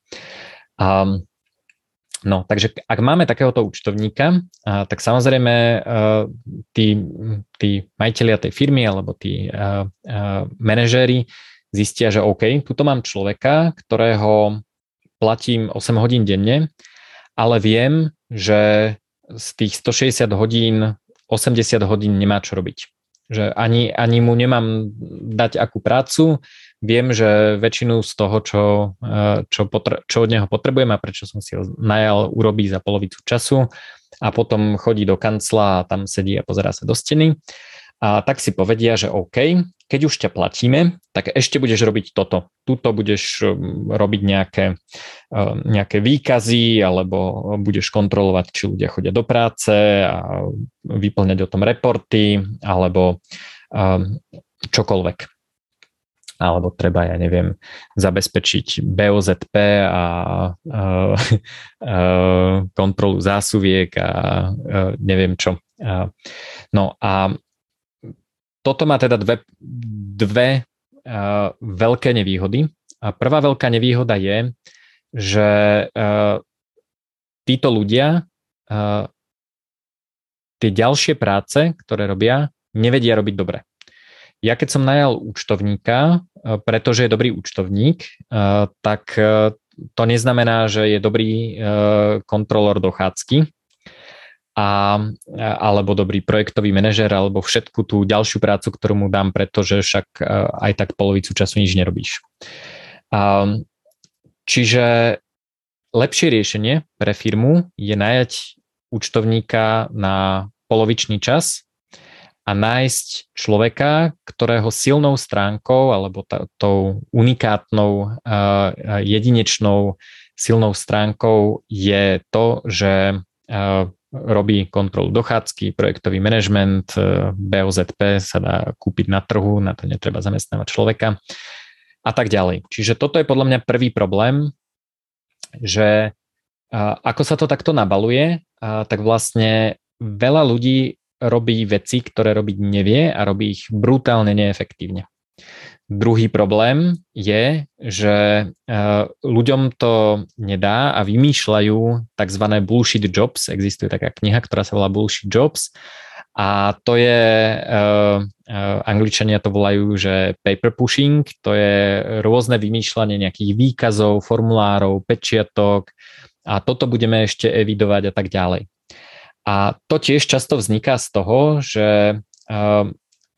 No, takže ak máme takéhoto účtovníka, tak samozrejme a, tí, tí majiteľia tej firmy alebo tí a, a, manažéri zistia, že OK, tuto mám človeka, ktorého platím 8 hodín denne, ale viem, že z tých 160 hodín 80 hodín nemá čo robiť. Že ani, ani mu nemám dať akú prácu, viem, že väčšinu z toho, čo, eh, čo, potre- čo od neho potrebujem a prečo som si ho najal, urobí za polovicu času a potom chodí do kancla a tam sedí a pozerá sa do steny. A tak si povedia, že OK, keď už ťa platíme, tak ešte budeš robiť toto. Tuto budeš hm, robiť nejaké, eh, nejaké výkazy alebo budeš kontrolovať, či ľudia chodia do práce a vyplňať o tom reporty alebo čokoľvek alebo treba, ja neviem, zabezpečiť BOZP a, a, a kontrolu zásuviek a, a neviem čo. A, no a toto má teda dve, dve a, veľké nevýhody. A prvá veľká nevýhoda je, že a, títo ľudia a, tie ďalšie práce, ktoré robia, nevedia robiť dobre. Ja keď som najal účtovníka, e, pretože je dobrý účtovník, e, tak e, to neznamená, že je dobrý kontrolor dochádzky a, alebo dobrý projektový manažer alebo všetku tú ďalšiu prácu, ktorú mu dám, pretože však aj tak polovicu času nič nerobíš. Čiže lepšie riešenie pre firmu je najať účtovníka na polovičný čas a nájsť človeka, ktorého silnou stránkou alebo t- tou unikátnou, uh, jedinečnou silnou stránkou je to, že uh, robí kontrolu dochádzky, projektový manažment, uh, BOZP sa dá kúpiť na trhu, na to netreba zamestnávať človeka a tak ďalej. Čiže toto je podľa mňa prvý problém, že ako sa to takto nabaluje, tak vlastne veľa ľudí robí veci, ktoré robiť nevie a robí ich brutálne neefektívne. Druhý problém je, že e, ľuďom to nedá a vymýšľajú tzv. bullshit jobs. Existuje taká kniha, ktorá sa volá Bullshit Jobs a to je, uh, uh, angličania to volajú, že paper pushing, to je rôzne vymýšľanie nejakých výkazov, formulárov, pečiatok a toto budeme ešte evidovať a tak ďalej. A to tiež často vzniká z toho, že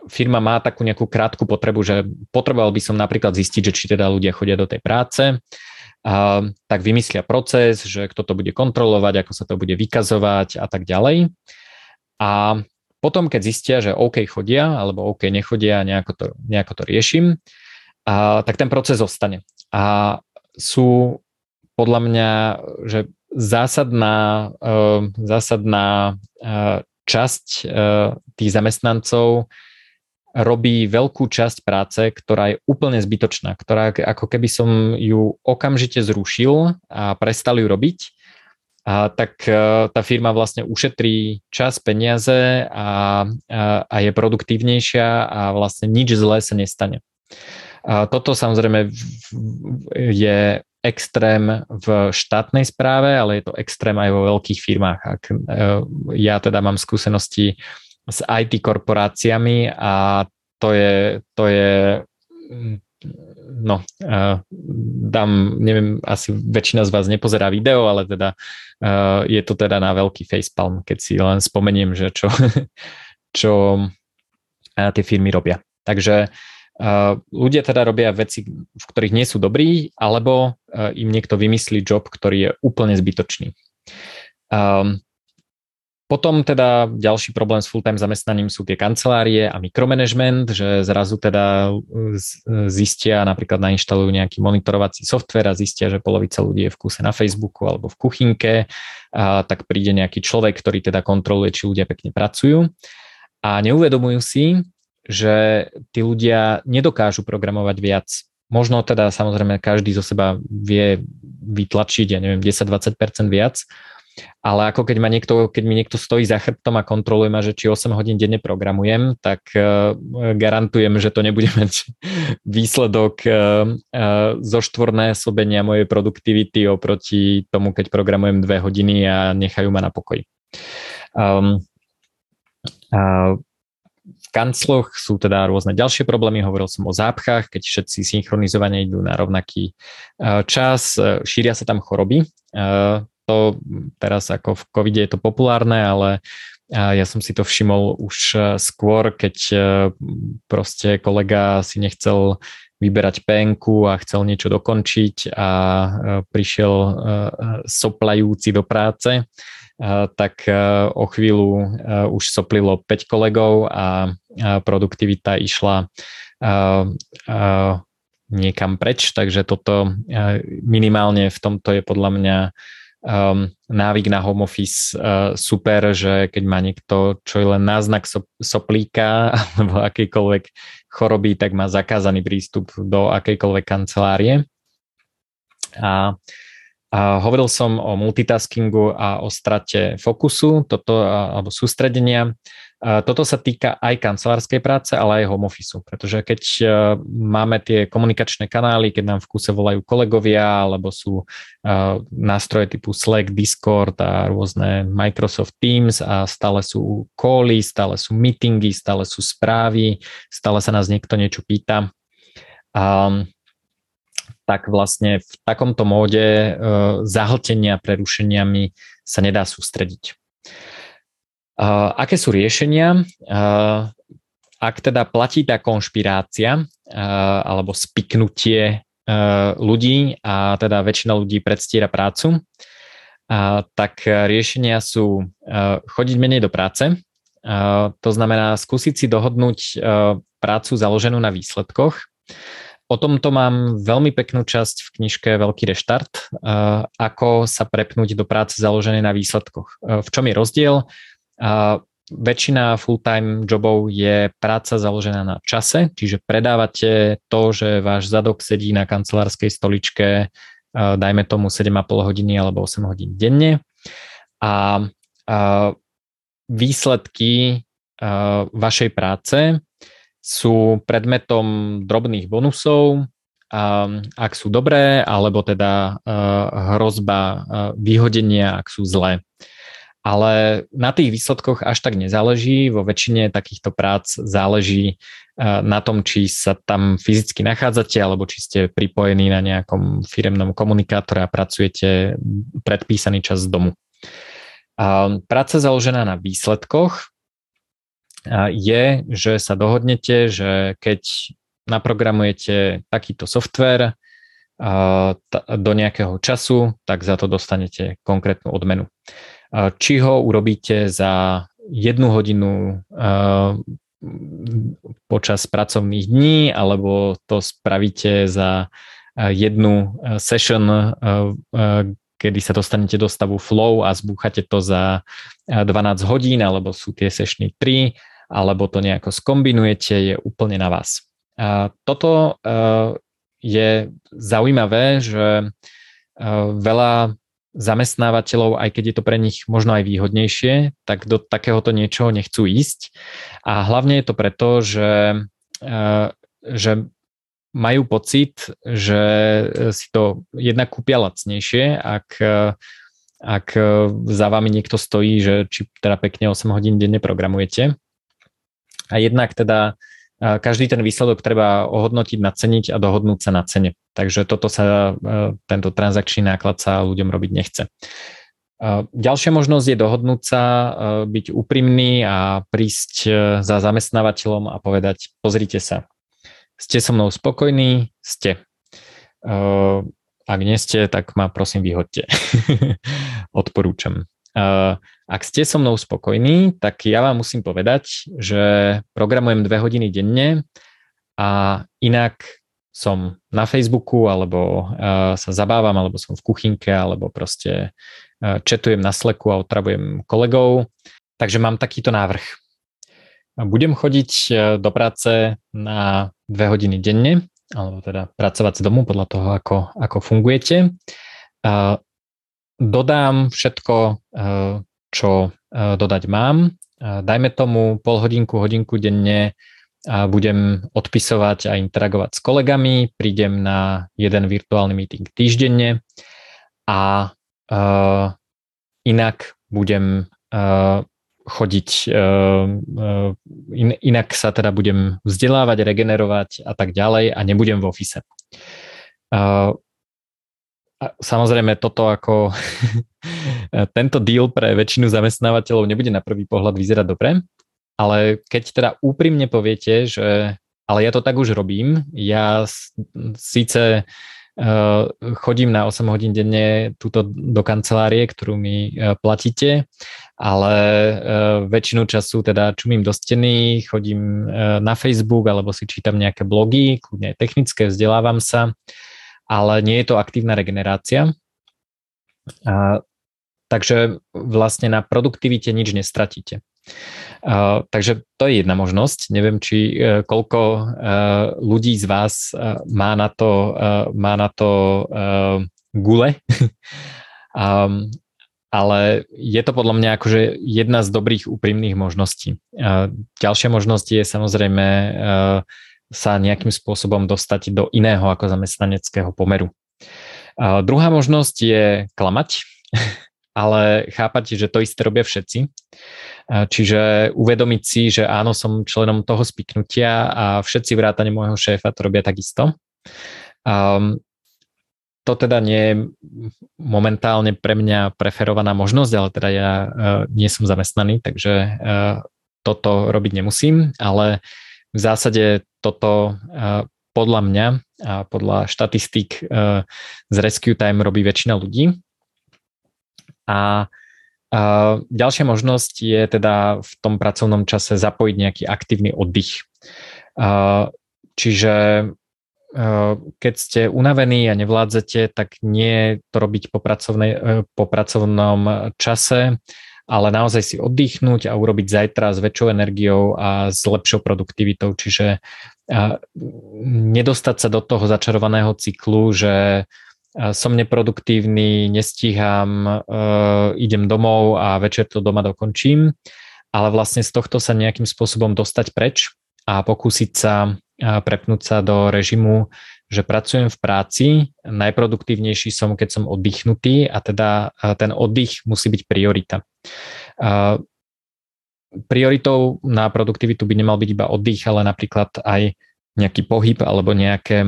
firma má takú nejakú krátku potrebu, že potreboval by som napríklad zistiť, že či teda ľudia chodia do tej práce, a, tak vymyslia proces, že kto to bude kontrolovať, ako sa to bude vykazovať a tak ďalej. A potom, keď zistia, že OK chodia, alebo OK nechodia, nejako to, nejako to riešim, a, tak ten proces zostane. A sú podľa mňa, že zásadná, uh, zásadná uh, časť uh, tých zamestnancov robí veľkú časť práce, ktorá je úplne zbytočná, ktorá ako keby som ju okamžite zrušil a prestal ju robiť, a tak tá firma vlastne ušetrí čas, peniaze a, a, a je produktívnejšia a vlastne nič zlé sa nestane. A toto samozrejme je extrém v štátnej správe, ale je to extrém aj vo veľkých firmách. Ak, e, ja teda mám skúsenosti s IT korporáciami a to je, to je no, uh, dám, neviem, asi väčšina z vás nepozerá video, ale teda uh, je to teda na veľký facepalm, keď si len spomeniem, že čo, čo uh, tie firmy robia. Takže ľudia teda robia veci, v ktorých nie sú dobrí, alebo im niekto vymyslí job, ktorý je úplne zbytočný. Um, potom teda ďalší problém s full-time zamestnaním sú tie kancelárie a mikromanagement, že zrazu teda zistia, napríklad nainštalujú nejaký monitorovací software a zistia, že polovica ľudí je v kuse na Facebooku alebo v kuchynke, a tak príde nejaký človek, ktorý teda kontroluje, či ľudia pekne pracujú a neuvedomujú si, že tí ľudia nedokážu programovať viac. Možno teda samozrejme každý zo seba vie vytlačiť, ja neviem, 10-20% viac, ale ako keď, ma niekto, keď mi niekto stojí za chrbtom a kontroluje ma, že či 8 hodín denne programujem, tak uh, garantujem, že to nebude mať výsledok uh, uh, zo štvornásobenia mojej produktivity oproti tomu, keď programujem 2 hodiny a nechajú ma na pokoji. Um, uh, v kancloch sú teda rôzne ďalšie problémy, hovoril som o zápchách, keď všetci synchronizovane idú na rovnaký čas, šíria sa tam choroby. To teraz ako v covide je to populárne, ale ja som si to všimol už skôr, keď proste kolega si nechcel vyberať penku a chcel niečo dokončiť a prišiel soplajúci do práce tak o chvíľu už soplilo 5 kolegov a produktivita išla niekam preč, takže toto minimálne v tomto je podľa mňa um, návyk na home office uh, super, že keď má niekto čo je len náznak so, soplíka alebo akýkoľvek choroby, tak má zakázaný prístup do akejkoľvek kancelárie. A, a hovoril som o multitaskingu a o strate fokusu toto, alebo sústredenia. Toto sa týka aj kancelárskej práce, ale aj home office, pretože keď e, máme tie komunikačné kanály, keď nám v kuse volajú kolegovia, alebo sú e, nástroje typu Slack, Discord a rôzne Microsoft Teams a stále sú cally, stále sú meetingy, stále sú správy, stále sa nás niekto niečo pýta. Um, tak vlastne v takomto móde uh, zahltenia prerušeniami sa nedá sústrediť. Uh, aké sú riešenia? Uh, ak teda platí tá konšpirácia alebo spiknutie ľudí a teda väčšina ľudí predstiera prácu, tak riešenia sú chodiť menej do práce, to znamená skúsiť si dohodnúť prácu založenú na výsledkoch. O tomto mám veľmi peknú časť v knižke Veľký reštart, ako sa prepnúť do práce založenej na výsledkoch. V čom je rozdiel? A väčšina full-time jobov je práca založená na čase, čiže predávate to, že váš zadok sedí na kancelárskej stoličke, dajme tomu 7,5 hodiny alebo 8 hodín denne a, výsledky vašej práce sú predmetom drobných bonusov, ak sú dobré, alebo teda hrozba vyhodenia, ak sú zlé ale na tých výsledkoch až tak nezáleží. Vo väčšine takýchto prác záleží eh, na tom, či sa tam fyzicky nachádzate alebo či ste pripojení na nejakom firemnom komunikátore a pracujete predpísaný čas z domu. Práca založená na výsledkoch je, že sa dohodnete, že keď naprogramujete takýto software do nejakého času, tak za to dostanete konkrétnu odmenu. Či ho urobíte za jednu hodinu počas pracovných dní, alebo to spravíte za jednu session, kedy sa dostanete do stavu flow a zbúchate to za 12 hodín, alebo sú tie sešny 3, alebo to nejako skombinujete, je úplne na vás. Toto je zaujímavé, že veľa zamestnávateľov, aj keď je to pre nich možno aj výhodnejšie, tak do takéhoto niečoho nechcú ísť. A hlavne je to preto, že, eh, že majú pocit, že si to jednak kúpia lacnejšie, ak, ak za vami niekto stojí, že či teda pekne 8 hodín denne programujete. A jednak teda každý ten výsledok treba ohodnotiť, naceniť a dohodnúť sa na cene. Takže toto sa, e, tento transakčný náklad sa ľuďom robiť nechce. E, ďalšia možnosť je dohodnúť sa, e, byť úprimný a prísť za zamestnávateľom a povedať, pozrite sa, ste so mnou spokojní? Ste. Ak nie ste, tak ma prosím vyhodte. Odporúčam. Ak ste so mnou spokojní, tak ja vám musím povedať, že programujem dve hodiny denne a inak som na Facebooku, alebo uh, sa zabávam, alebo som v kuchynke, alebo proste uh, četujem na Slacku a otravujem kolegov. Takže mám takýto návrh. Budem chodiť do práce na dve hodiny denne, alebo teda pracovať z domu podľa toho, ako, ako fungujete. Dodám všetko, eh, čo eh, dodať mám. Dajme tomu pol hodinku, hodinku denne a budem odpisovať a interagovať s kolegami, prídem na jeden virtuálny meeting týždenne a inak budem chodiť, in, inak sa teda budem vzdelávať, regenerovať a tak ďalej a nebudem v ofise. Samozrejme, toto ako tento deal pre väčšinu zamestnávateľov nebude na prvý pohľad vyzerať dobre, ale keď teda úprimne poviete, že ale ja to tak už robím, ja síce uh, chodím na 8 hodín denne túto do kancelárie, ktorú mi uh, platíte, ale uh, väčšinu času teda čumím do steny, chodím uh, na Facebook alebo si čítam nejaké blogy, kľudne technické, vzdelávam sa ale nie je to aktívna regenerácia, a takže vlastne na produktivite nič nestratíte. Uh, takže to je jedna možnosť. Neviem, či uh, koľko uh, ľudí z vás uh, má na to, uh, má na to uh, gule. um, ale je to podľa mňa akože jedna z dobrých úprimných možností. Uh, ďalšia možnosť je samozrejme uh, sa nejakým spôsobom dostať do iného ako zamestnaneckého pomeru. Uh, druhá možnosť je klamať, ale chápať, že to isté robia všetci. Čiže uvedomiť si, že áno, som členom toho spiknutia a všetci vrátane môjho šéfa to robia takisto. Um, to teda nie je momentálne pre mňa preferovaná možnosť, ale teda ja uh, nie som zamestnaný, takže uh, toto robiť nemusím, ale v zásade toto uh, podľa mňa a podľa štatistík uh, z Rescue Time robí väčšina ľudí. A a ďalšia možnosť je teda v tom pracovnom čase zapojiť nejaký aktívny oddych. Čiže keď ste unavení a nevládzete, tak nie to robiť po, pracovnej, e, po pracovnom čase, ale naozaj si oddychnúť a urobiť zajtra s väčšou energiou a s lepšou produktivitou. Čiže nedostať sa do toho začarovaného cyklu, že som neproduktívny, nestíham, idem domov a večer to doma dokončím, ale vlastne z tohto sa nejakým spôsobom dostať preč a pokúsiť sa prepnúť sa do režimu, že pracujem v práci, najproduktívnejší som, keď som oddychnutý a teda ten oddych musí byť priorita. Prioritou na produktivitu by nemal byť iba oddych, ale napríklad aj nejaký pohyb alebo nejaké,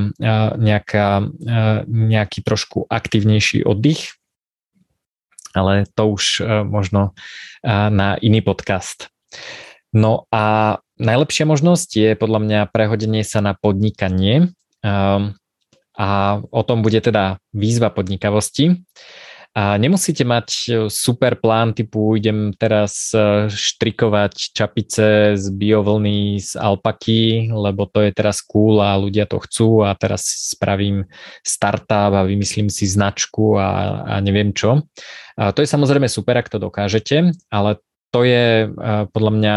nejaká, nejaký trošku aktivnejší oddych, ale to už možno na iný podcast. No a najlepšia možnosť je podľa mňa prehodenie sa na podnikanie a o tom bude teda výzva podnikavosti. A nemusíte mať e, super plán typu idem teraz e, štrikovať čapice z biovlny z alpaky, lebo to je teraz cool a ľudia to chcú a teraz spravím startup a vymyslím si značku a, a neviem čo. A to je samozrejme super, ak to dokážete, ale to je e, podľa mňa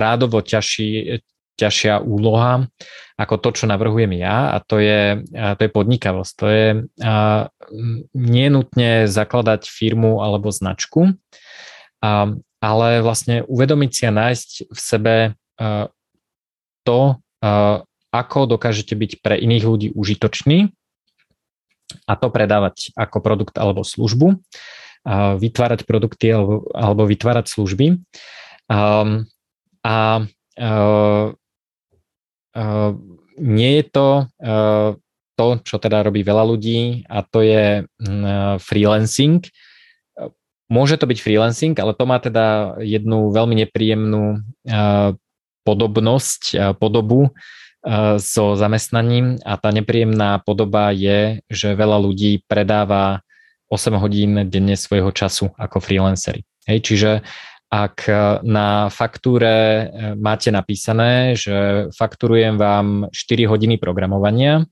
rádovo ťažší, ťažšia úloha ako to, čo navrhujem ja a to je, to je podnikavosť. To je a, nenutne zakladať firmu alebo značku, a, ale vlastne uvedomiť si a nájsť v sebe a, to, a, ako dokážete byť pre iných ľudí užitočný a to predávať ako produkt alebo službu, a vytvárať produkty alebo, alebo vytvárať služby. A, a, Ehm, nie je to ehm, to, čo teda robí veľa ľudí a to je mm, freelancing. Môže to byť freelancing, ale to má teda jednu veľmi nepríjemnú ehm, podobnosť, podobu so zamestnaním a tá nepríjemná podoba je, že veľa ľudí predáva 8 hodín denne svojho času ako freelancery. Hej, čiže ak e, na faktúre e, máte napísané, že fakturujem vám 4 hodiny programovania,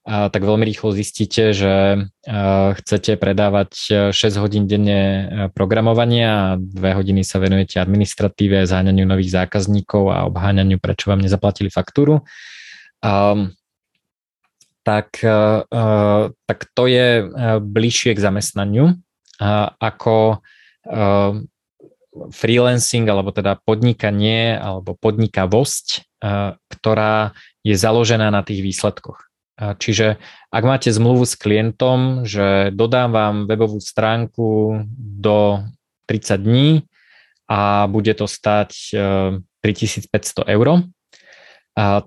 tak veľmi rýchlo zistíte, že e, chcete predávať 6 hodín denne programovania a 2 hodiny sa venujete administratíve, zháňaniu nových zákazníkov a obháňaniu, prečo vám nezaplatili faktúru. Tak, tak to je bližšie k zamestnaniu ako freelancing alebo teda podnikanie alebo podnikavosť, eh, ktorá je založená na tých výsledkoch. Čiže ak máte zmluvu s klientom, že dodám vám webovú stránku do 30 dní a bude to stať 3500 eh, eur,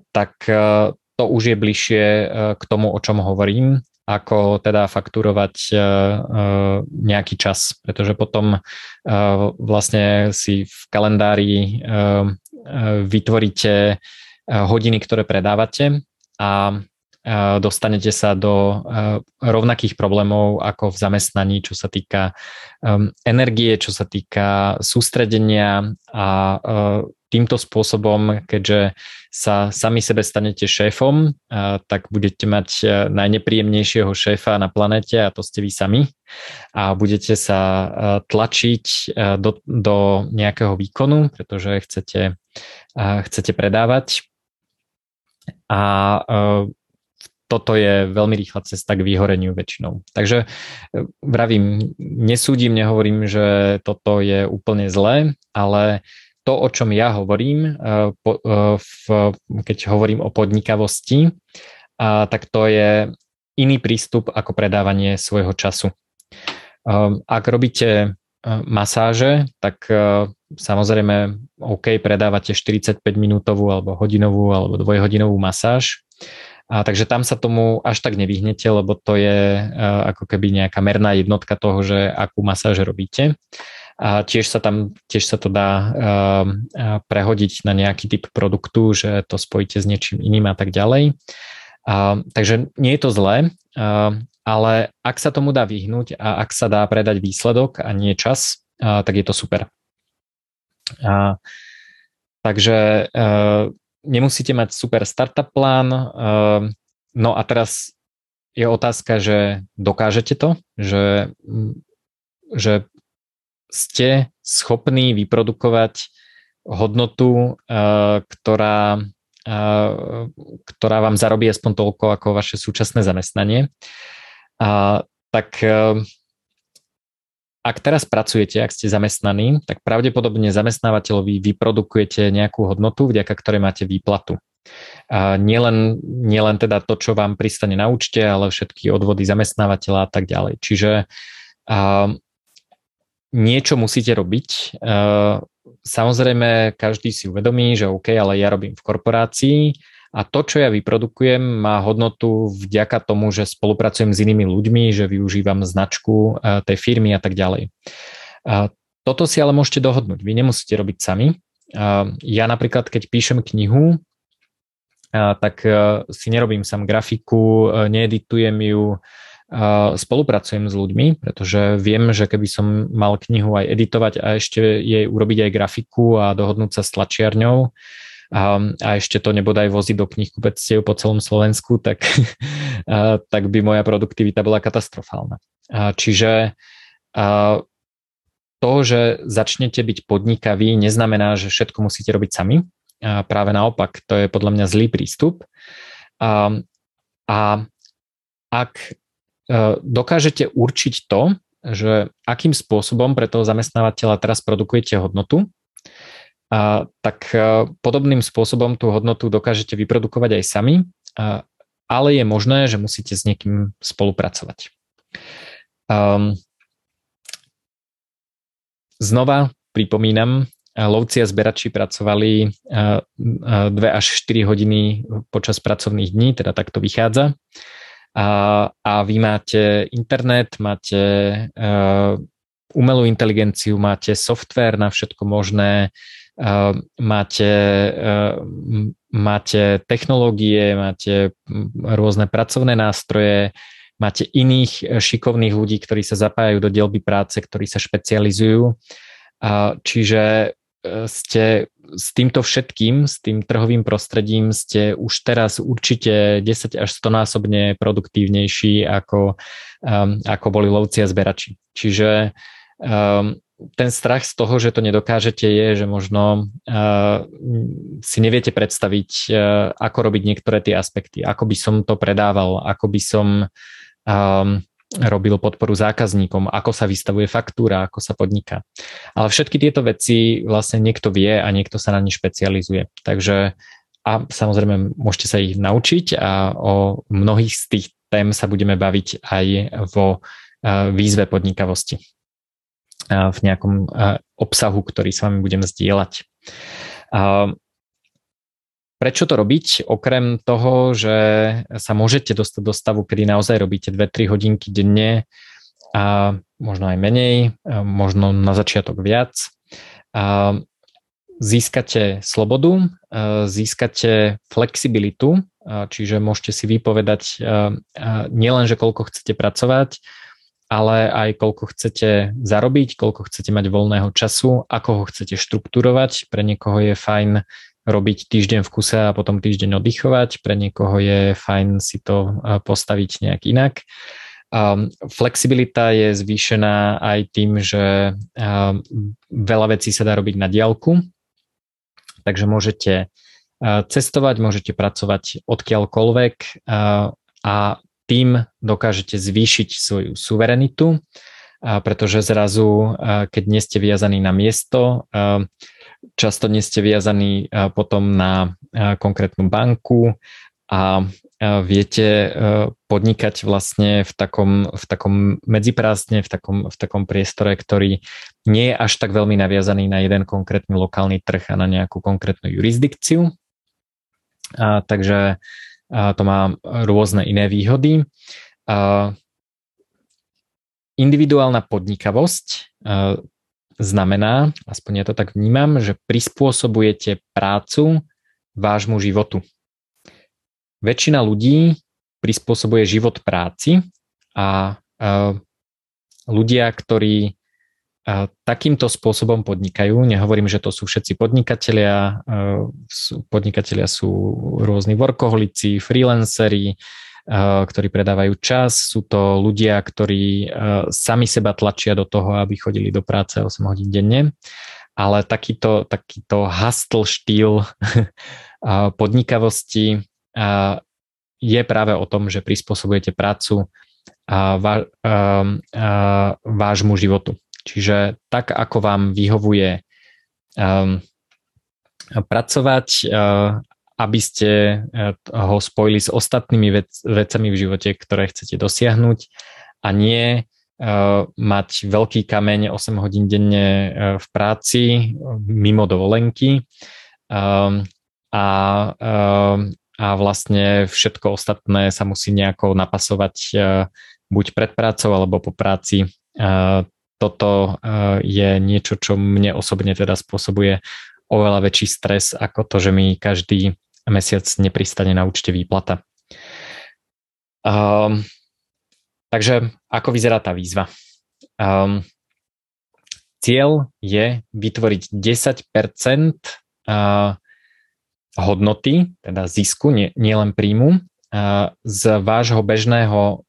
tak eh, to už je bližšie k tomu, o čom hovorím ako teda fakturovať e, e, nejaký čas, pretože potom e, vlastne si v kalendári vytvoríte hodiny, ktoré predávate a dostanete sa do rovnakých problémov ako v zamestnaní, čo sa týka energie, čo sa týka sústredenia a týmto spôsobom, keďže sa sami sebe stanete šéfom, tak budete mať najnepríjemnejšieho šéfa na planete a to ste vy sami a budete sa tlačiť do, do nejakého výkonu, pretože chcete, chcete predávať a toto je veľmi rýchla cesta k vyhoreniu väčšinou. Takže e, vravím, nesúdim, nehovorím, že toto je úplne zlé, ale to, o čom ja hovorím, e, e, keď hovorím o podnikavosti, tak to je iný prístup ako predávanie svojho času. Ak robíte masáže, tak samozrejme OK, predávate 45 minútovú alebo hodinovú alebo dvojhodinovú masáž, a takže tam sa tomu až tak nevyhnete, lebo to je ako keby nejaká merná jednotka toho, že akú masáž robíte. A tiež sa tam, tiež sa to dá uh, prehodiť na nejaký typ produktu, že to spojíte s niečím iným a tak ďalej. Uh, takže nie je to zlé, uh, ale ak sa tomu dá vyhnúť a ak sa dá predať výsledok a nie čas, uh, tak je to super. Uh, takže uh, nemusíte mať super startup plán. Ehm, no a teraz je otázka, že dokážete to, že, že ste schopní vyprodukovať hodnotu, ehm, ktorá, ehm, ktorá vám zarobí aspoň toľko ako vaše súčasné zamestnanie. Tak ak teraz pracujete, ak ste zamestnaní, tak pravdepodobne zamestnávateľovi vyprodukujete nejakú hodnotu, vďaka ktorej máte výplatu. A nielen, nielen teda to, čo vám pristane na účte, ale všetky odvody zamestnávateľa a tak ďalej. Čiže niečo musíte robiť. A, samozrejme, každý si uvedomí, že OK, ale ja robím v korporácii, a to, čo ja vyprodukujem, má hodnotu vďaka tomu, že spolupracujem s inými ľuďmi, že využívam značku e, tej firmy a tak ďalej. Toto si ale môžete dohodnúť. Vy nemusíte robiť sami. Ja napríklad, keď píšem knihu, tak si nerobím sám grafiku, needitujem ju, spolupracujem s ľuďmi, pretože viem, že keby som mal knihu aj editovať a ešte jej urobiť aj grafiku a dohodnúť sa s tlačiarňou, a, a ešte to nebodaj voziť do knihkupectiev po celom Slovensku, tak, a, tak by moja produktivita bola katastrofálna. A, čiže a, to, že začnete byť podnikaví, neznamená, že všetko musíte robiť sami. A práve naopak, to je podľa mňa zlý prístup. A, a ak dokážete určiť to, že akým spôsobom pre toho zamestnávateľa teraz produkujete hodnotu, a, tak a, e, podobným spôsobom tú hodnotu dokážete vyprodukovať aj sami, a, ale je možné, že musíte s niekým spolupracovať. Um, znova pripomínam, lovci a zberači pracovali 2 až 4 hodiny počas pracovných dní, teda takto vychádza. A, a vy máte internet, máte uh, umelú inteligenciu, máte software na všetko možné, Ehm, máte, ehm, máte technológie, máte rôzne pracovné nástroje, máte iných šikovných ľudí, ktorí sa zapájajú do dielby práce, ktorí sa špecializujú. Čiže ste s týmto všetkým, s tým trhovým prostredím ste už teraz určite 10 až 100 násobne produktívnejší ako, um, ako boli lovci a zberači. Čiže um, ten strach z toho, že to nedokážete je, že možno uh, si neviete predstaviť, uh, ako robiť niektoré tie aspekty, ako by som to predával, ako by som um, robil podporu zákazníkom, ako sa vystavuje faktúra, ako sa podniká. Ale všetky tieto veci vlastne niekto vie a niekto sa na ne špecializuje. Takže a samozrejme môžete sa ich naučiť a o mnohých z tých tém sa budeme baviť aj vo výzve podnikavosti v nejakom obsahu, ktorý s vami budem zdieľať. Prečo to robiť? Okrem toho, že sa môžete dostať do stavu, kedy naozaj robíte 2-3 hodinky denne a možno aj menej, možno na začiatok viac. Získate slobodu, získate flexibilitu, čiže môžete si vypovedať nielen, že koľko chcete pracovať, ale aj koľko chcete zarobiť, koľko chcete mať voľného času, ako ho chcete štrukturovať. Pre niekoho je fajn robiť týždeň v kuse a potom týždeň oddychovať, pre niekoho je fajn si to postaviť nejak inak. Um, flexibilita je zvýšená aj tým, že um, veľa vecí sa dá robiť na diálku, takže môžete uh, cestovať, môžete pracovať odkiaľkoľvek uh, a tým dokážete zvýšiť svoju suverenitu, uh, pretože zrazu, keď nie ste viazaní na miesto, často nie ste viazaní potom na konkrétnu banku a viete e, podnikať vlastne v takom, v takom medziprázdne, v takom, v takom priestore, ktorý nie je až tak veľmi naviazaný na jeden konkrétny lokálny trh a na nejakú konkrétnu jurisdikciu. A, takže a, to má rôzne iné výhody. A, individuálna podnikavosť znamená, aspoň ja to tak vnímam, že prispôsobujete prácu vášmu životu. Väčšina ľudí prispôsobuje život práci a ľudia, ktorí takýmto spôsobom podnikajú, nehovorím, že to sú všetci podnikatelia, podnikatelia sú rôzni workoholici, freelanceri, ktorí predávajú čas, sú to ľudia, ktorí sami seba tlačia do toho, aby chodili do práce 8 hodín denne, ale takýto, takýto hustle štýl podnikavosti je práve o tom, že prispôsobujete prácu a vá, a, a, vášmu životu. Čiže tak, ako vám vyhovuje pracovať, aby ste ho spojili s ostatnými vec, vecami v živote, ktoré chcete dosiahnuť a nie uh, mať veľký kameň 8 hodín denne uh, v práci mimo dovolenky um, a um, a vlastne všetko ostatné sa musí nejako napasovať buď pred prácou alebo po práci. Toto je niečo, čo mne osobne teda spôsobuje oveľa väčší stres ako to, že mi každý mesiac nepristane na účte výplata. Um, takže ako vyzerá tá výzva? Um, cieľ je vytvoriť 10% uh, hodnoty, teda zisku, nie, nielen príjmu, z vášho bežného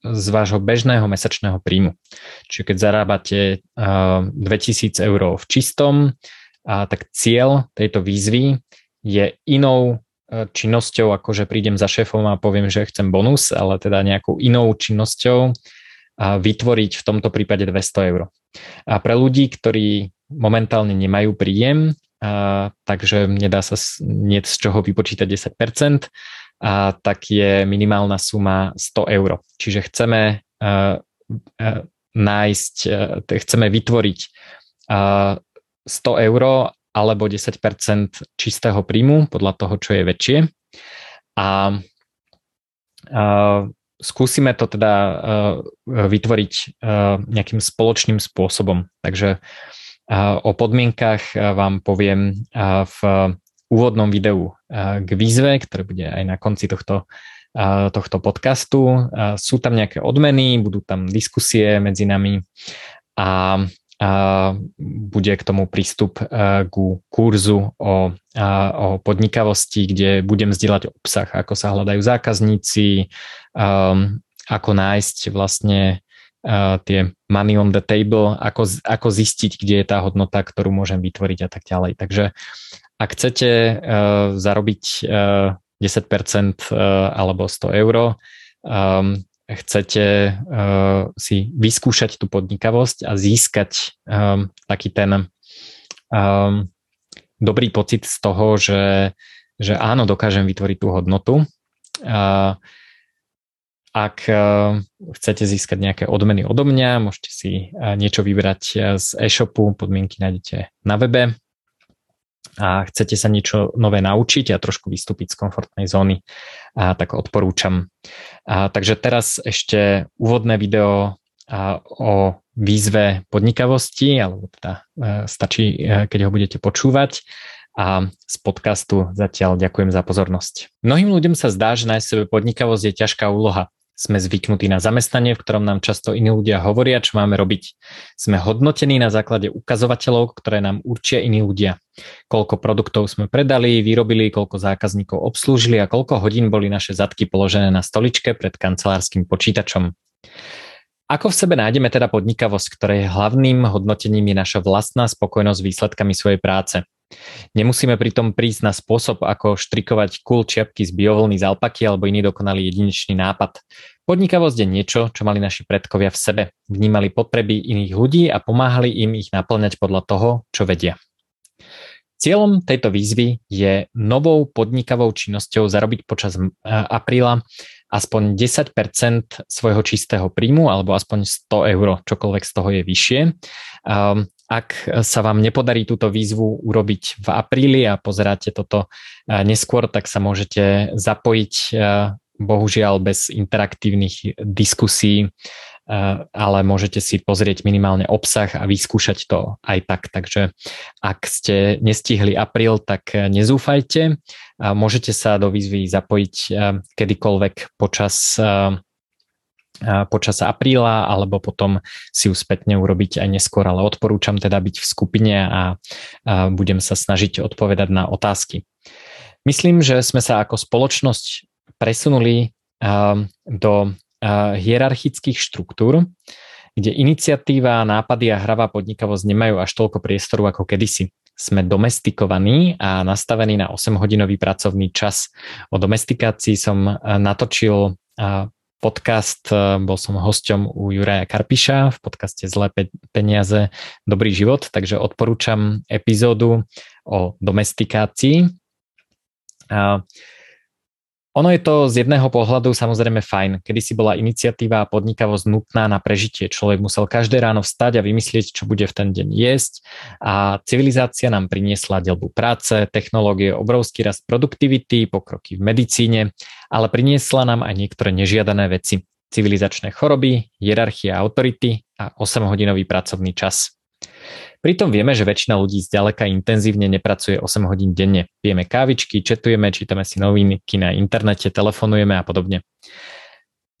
z vášho bežného mesačného príjmu. Čiže keď zarábate 2000 eur v čistom, tak cieľ tejto výzvy je inou činnosťou, ako že prídem za šéfom a poviem, že chcem bonus, ale teda nejakou inou činnosťou vytvoriť v tomto prípade 200 eur. A pre ľudí, ktorí momentálne nemajú príjem, a, takže nedá sa nie z čoho vypočítať 10%, a tak je minimálna suma 100 eur. Čiže chceme a, a, nájsť, a, chceme vytvoriť a, 100 eur alebo 10% čistého príjmu podľa toho, čo je väčšie. A, a skúsime to teda vytvoriť nejakým spoločným spôsobom. Takže O podmienkach vám poviem v úvodnom videu k výzve, ktoré bude aj na konci tohto, tohto podcastu. Sú tam nejaké odmeny, budú tam diskusie medzi nami a bude k tomu prístup ku kurzu o, o podnikavosti, kde budem zdieľať obsah, ako sa hľadajú zákazníci, ako nájsť vlastne tie money on the table, ako, ako zistiť, kde je tá hodnota, ktorú môžem vytvoriť a tak ďalej. Takže ak chcete uh, zarobiť uh, 10% uh, alebo 100 eur, um, chcete uh, si vyskúšať tú podnikavosť a získať um, taký ten um, dobrý pocit z toho, že, že áno, dokážem vytvoriť tú hodnotu. Uh, ak chcete získať nejaké odmeny odo mňa, môžete si niečo vybrať z e-shopu, podmienky nájdete na webe a chcete sa niečo nové naučiť a trošku vystúpiť z komfortnej zóny, a tak odporúčam. A, takže teraz ešte úvodné video a, o výzve podnikavosti, alebo teda e, stačí, e, keď ho budete počúvať. A z podcastu zatiaľ ďakujem za pozornosť. Mnohým ľuďom sa zdá, že nájsť sebe podnikavosť je ťažká úloha sme zvyknutí na zamestnanie, v ktorom nám často iní ľudia hovoria, čo máme robiť. Sme hodnotení na základe ukazovateľov, ktoré nám určia iní ľudia. Koľko produktov sme predali, vyrobili, koľko zákazníkov obslúžili a koľko hodín boli naše zadky položené na stoličke pred kancelárským počítačom. Ako v sebe nájdeme teda podnikavosť, ktorej hlavným hodnotením je naša vlastná spokojnosť s výsledkami svojej práce? Nemusíme pritom prísť na spôsob, ako štrikovať cool čiapky z biovolny z alpaky alebo iný dokonalý jedinečný nápad. Podnikavosť je niečo, čo mali naši predkovia v sebe. Vnímali potreby iných ľudí a pomáhali im ich naplňať podľa toho, čo vedia. Cieľom tejto výzvy je novou podnikavou činnosťou zarobiť počas apríla aspoň 10% svojho čistého príjmu alebo aspoň 100 eur, čokoľvek z toho je vyššie. Ak sa vám nepodarí túto výzvu urobiť v apríli a pozeráte toto eh, neskôr, tak sa môžete zapojiť eh, bohužiaľ bez interaktívnych diskusí, eh, ale môžete si pozrieť minimálne obsah a vyskúšať to aj tak. Takže ak ste nestihli apríl, tak nezúfajte. Môžete sa do výzvy zapojiť kedykoľvek počas počas apríla alebo potom si ju spätne urobiť aj neskôr, ale odporúčam teda byť v skupine a, budem sa snažiť odpovedať na otázky. Myslím, že sme sa ako spoločnosť presunuli do hierarchických štruktúr, kde iniciatíva, nápady a hravá podnikavosť nemajú až toľko priestoru ako kedysi. Sme domestikovaní a nastavení na 8-hodinový pracovný čas. O domestikácii som natočil podcast. Eh, bol som hosťom u Juraja Karpiša v podcaste Zlé peniaze, dobrý život, takže odporúčam epizódu o domestikácii. Ono je to z jedného pohľadu samozrejme fajn. Kedy si bola iniciatíva a podnikavosť nutná na prežitie. Človek musel každé ráno vstať a vymyslieť, čo bude v ten deň jesť. A civilizácia nám priniesla delbu práce, technológie, obrovský rast produktivity, pokroky v medicíne, ale priniesla nám aj niektoré nežiadané veci. Civilizačné choroby, hierarchia autority a 8-hodinový pracovný čas. Pritom vieme, že väčšina ľudí zďaleka intenzívne nepracuje 8 hodín denne. Pijeme kávičky, četujeme, čítame si novinky na internete, telefonujeme a podobne.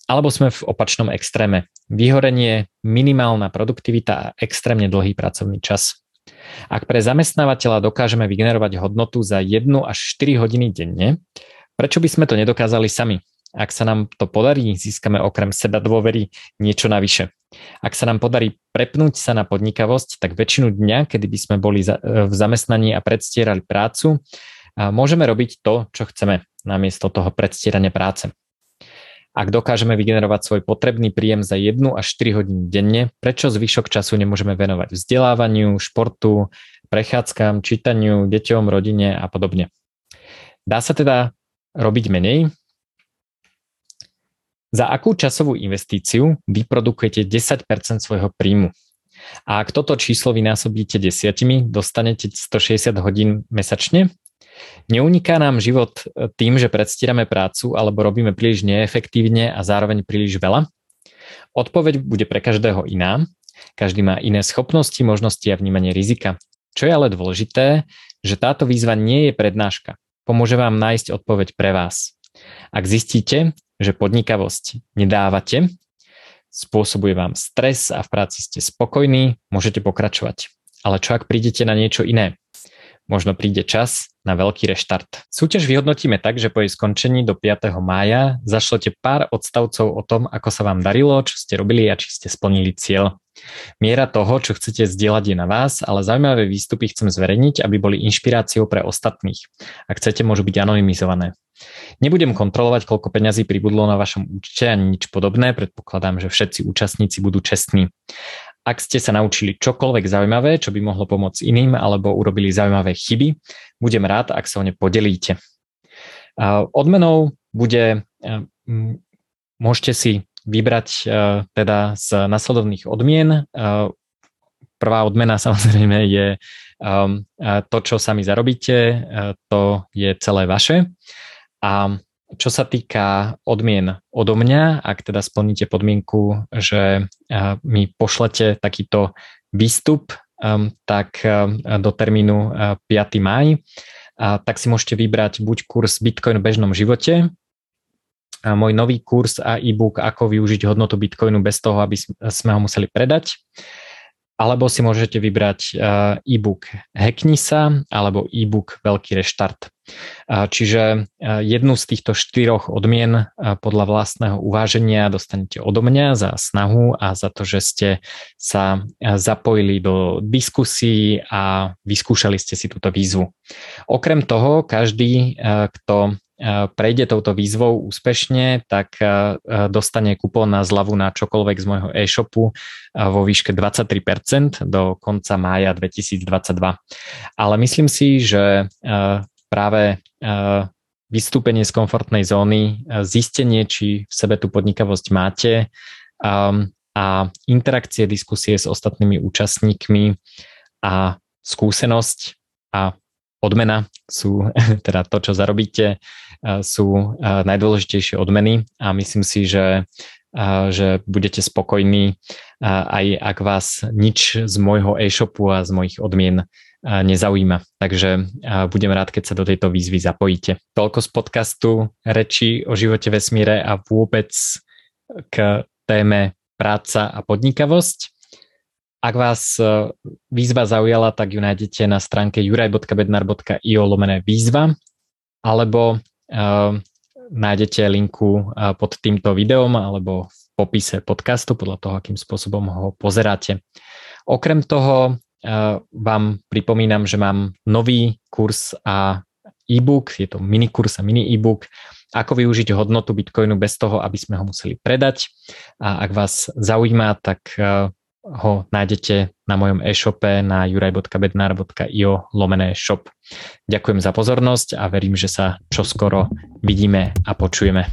Alebo sme v opačnom extréme. Vyhorenie, minimálna produktivita a extrémne dlhý pracovný čas. Ak pre zamestnávateľa dokážeme vygenerovať hodnotu za 1 až 4 hodiny denne, prečo by sme to nedokázali sami? Ak sa nám to podarí, získame okrem seba dôvery niečo navyše. Ak sa nám podarí prepnúť sa na podnikavosť, tak väčšinu dňa, kedy by sme boli v zamestnaní a predstierali prácu, môžeme robiť to, čo chceme, namiesto toho predstierania práce. Ak dokážeme vygenerovať svoj potrebný príjem za 1 až 4 hodiny denne, prečo zvyšok času nemôžeme venovať vzdelávaniu, športu, prechádzkam, čítaniu, deťom, rodine a podobne. Dá sa teda robiť menej, za akú časovú investíciu vyprodukujete 10% svojho príjmu? A ak toto číslo vynásobíte desiatimi, dostanete 160 hodín mesačne? Neuniká nám život e, tým, že predstierame prácu alebo robíme príliš neefektívne a zároveň príliš veľa? Odpoveď bude pre každého iná. Každý má iné schopnosti, možnosti a vnímanie rizika. Čo je ale dôležité, že táto výzva nie je prednáška. Pomôže vám nájsť odpoveď pre vás. Ak zistíte, že podnikavosť nedávate, spôsobuje vám stres a v práci ste spokojní, môžete pokračovať. Ale čo ak prídete na niečo iné? Možno príde čas na veľký reštart. Súťaž vyhodnotíme tak, že po jej skončení do 5. mája zašlete pár odstavcov o tom, ako sa vám darilo, čo ste robili a či ste splnili cieľ. Miera toho, čo chcete zdieľať je na vás, ale zaujímavé výstupy chcem zverejniť, aby boli inšpiráciou pre ostatných. Ak chcete, môžu byť anonymizované. Nebudem kontrolovať, koľko peňazí pribudlo na vašom účte ani nič podobné, predpokladám, že všetci účastníci budú čestní. Ak ste sa naučili čokoľvek zaujímavé, čo by mohlo pomôcť iným, alebo urobili zaujímavé chyby, budem rád, ak sa o ne podelíte. Odmenou bude, môžete si vybrať teda z nasledovných odmien. Prvá odmena samozrejme je to, čo sami zarobíte, to je celé vaše. A čo sa týka odmien odo mňa, ak teda splníte podmienku, že mi pošlete takýto výstup, tak do termínu 5. maj, tak si môžete vybrať buď kurz Bitcoin v bežnom živote, môj nový kurz a e-book Ako využiť hodnotu Bitcoinu bez toho, aby sme ho museli predať. Alebo si môžete vybrať e-book Hackni sa alebo e-book Veľký reštart. Čiže jednu z týchto štyroch odmien podľa vlastného uváženia dostanete odo mňa za snahu a za to, že ste sa zapojili do diskusí a vyskúšali ste si túto výzvu. Okrem toho, každý, kto prejde touto výzvou úspešne, tak dostane kupón na zľavu na čokoľvek z môjho e-shopu vo výške 23% do konca mája 2022. Ale myslím si, že práve vystúpenie z komfortnej zóny, zistenie, či v sebe tú podnikavosť máte a interakcie, diskusie s ostatnými účastníkmi a skúsenosť a odmena sú teda to, čo zarobíte, sú najdôležitejšie odmeny a myslím si, že, že budete spokojní aj ak vás nič z môjho e-shopu a z mojich odmien nezaujíma. Takže budem rád, keď sa do tejto výzvy zapojíte. Toľko z podcastu reči o živote vesmíre a vôbec k téme práca a podnikavosť. Ak vás e, výzva zaujala, tak ju nájdete na stránke juraj.bednar.io lomené výzva alebo uh, nájdete linku uh, pod týmto videom alebo v popise podcastu podľa toho, akým spôsobom ho pozeráte. Okrem toho uh, vám pripomínam, že mám nový kurz a e-book, je to mini kurz a mini e-book, ako využiť hodnotu Bitcoinu bez toho, aby sme ho museli predať. A ak vás zaujíma, tak ho nájdete na mojom e-shope na juraj.bednar.io lomené shop. Ďakujem za pozornosť a verím, že sa čoskoro vidíme a počujeme.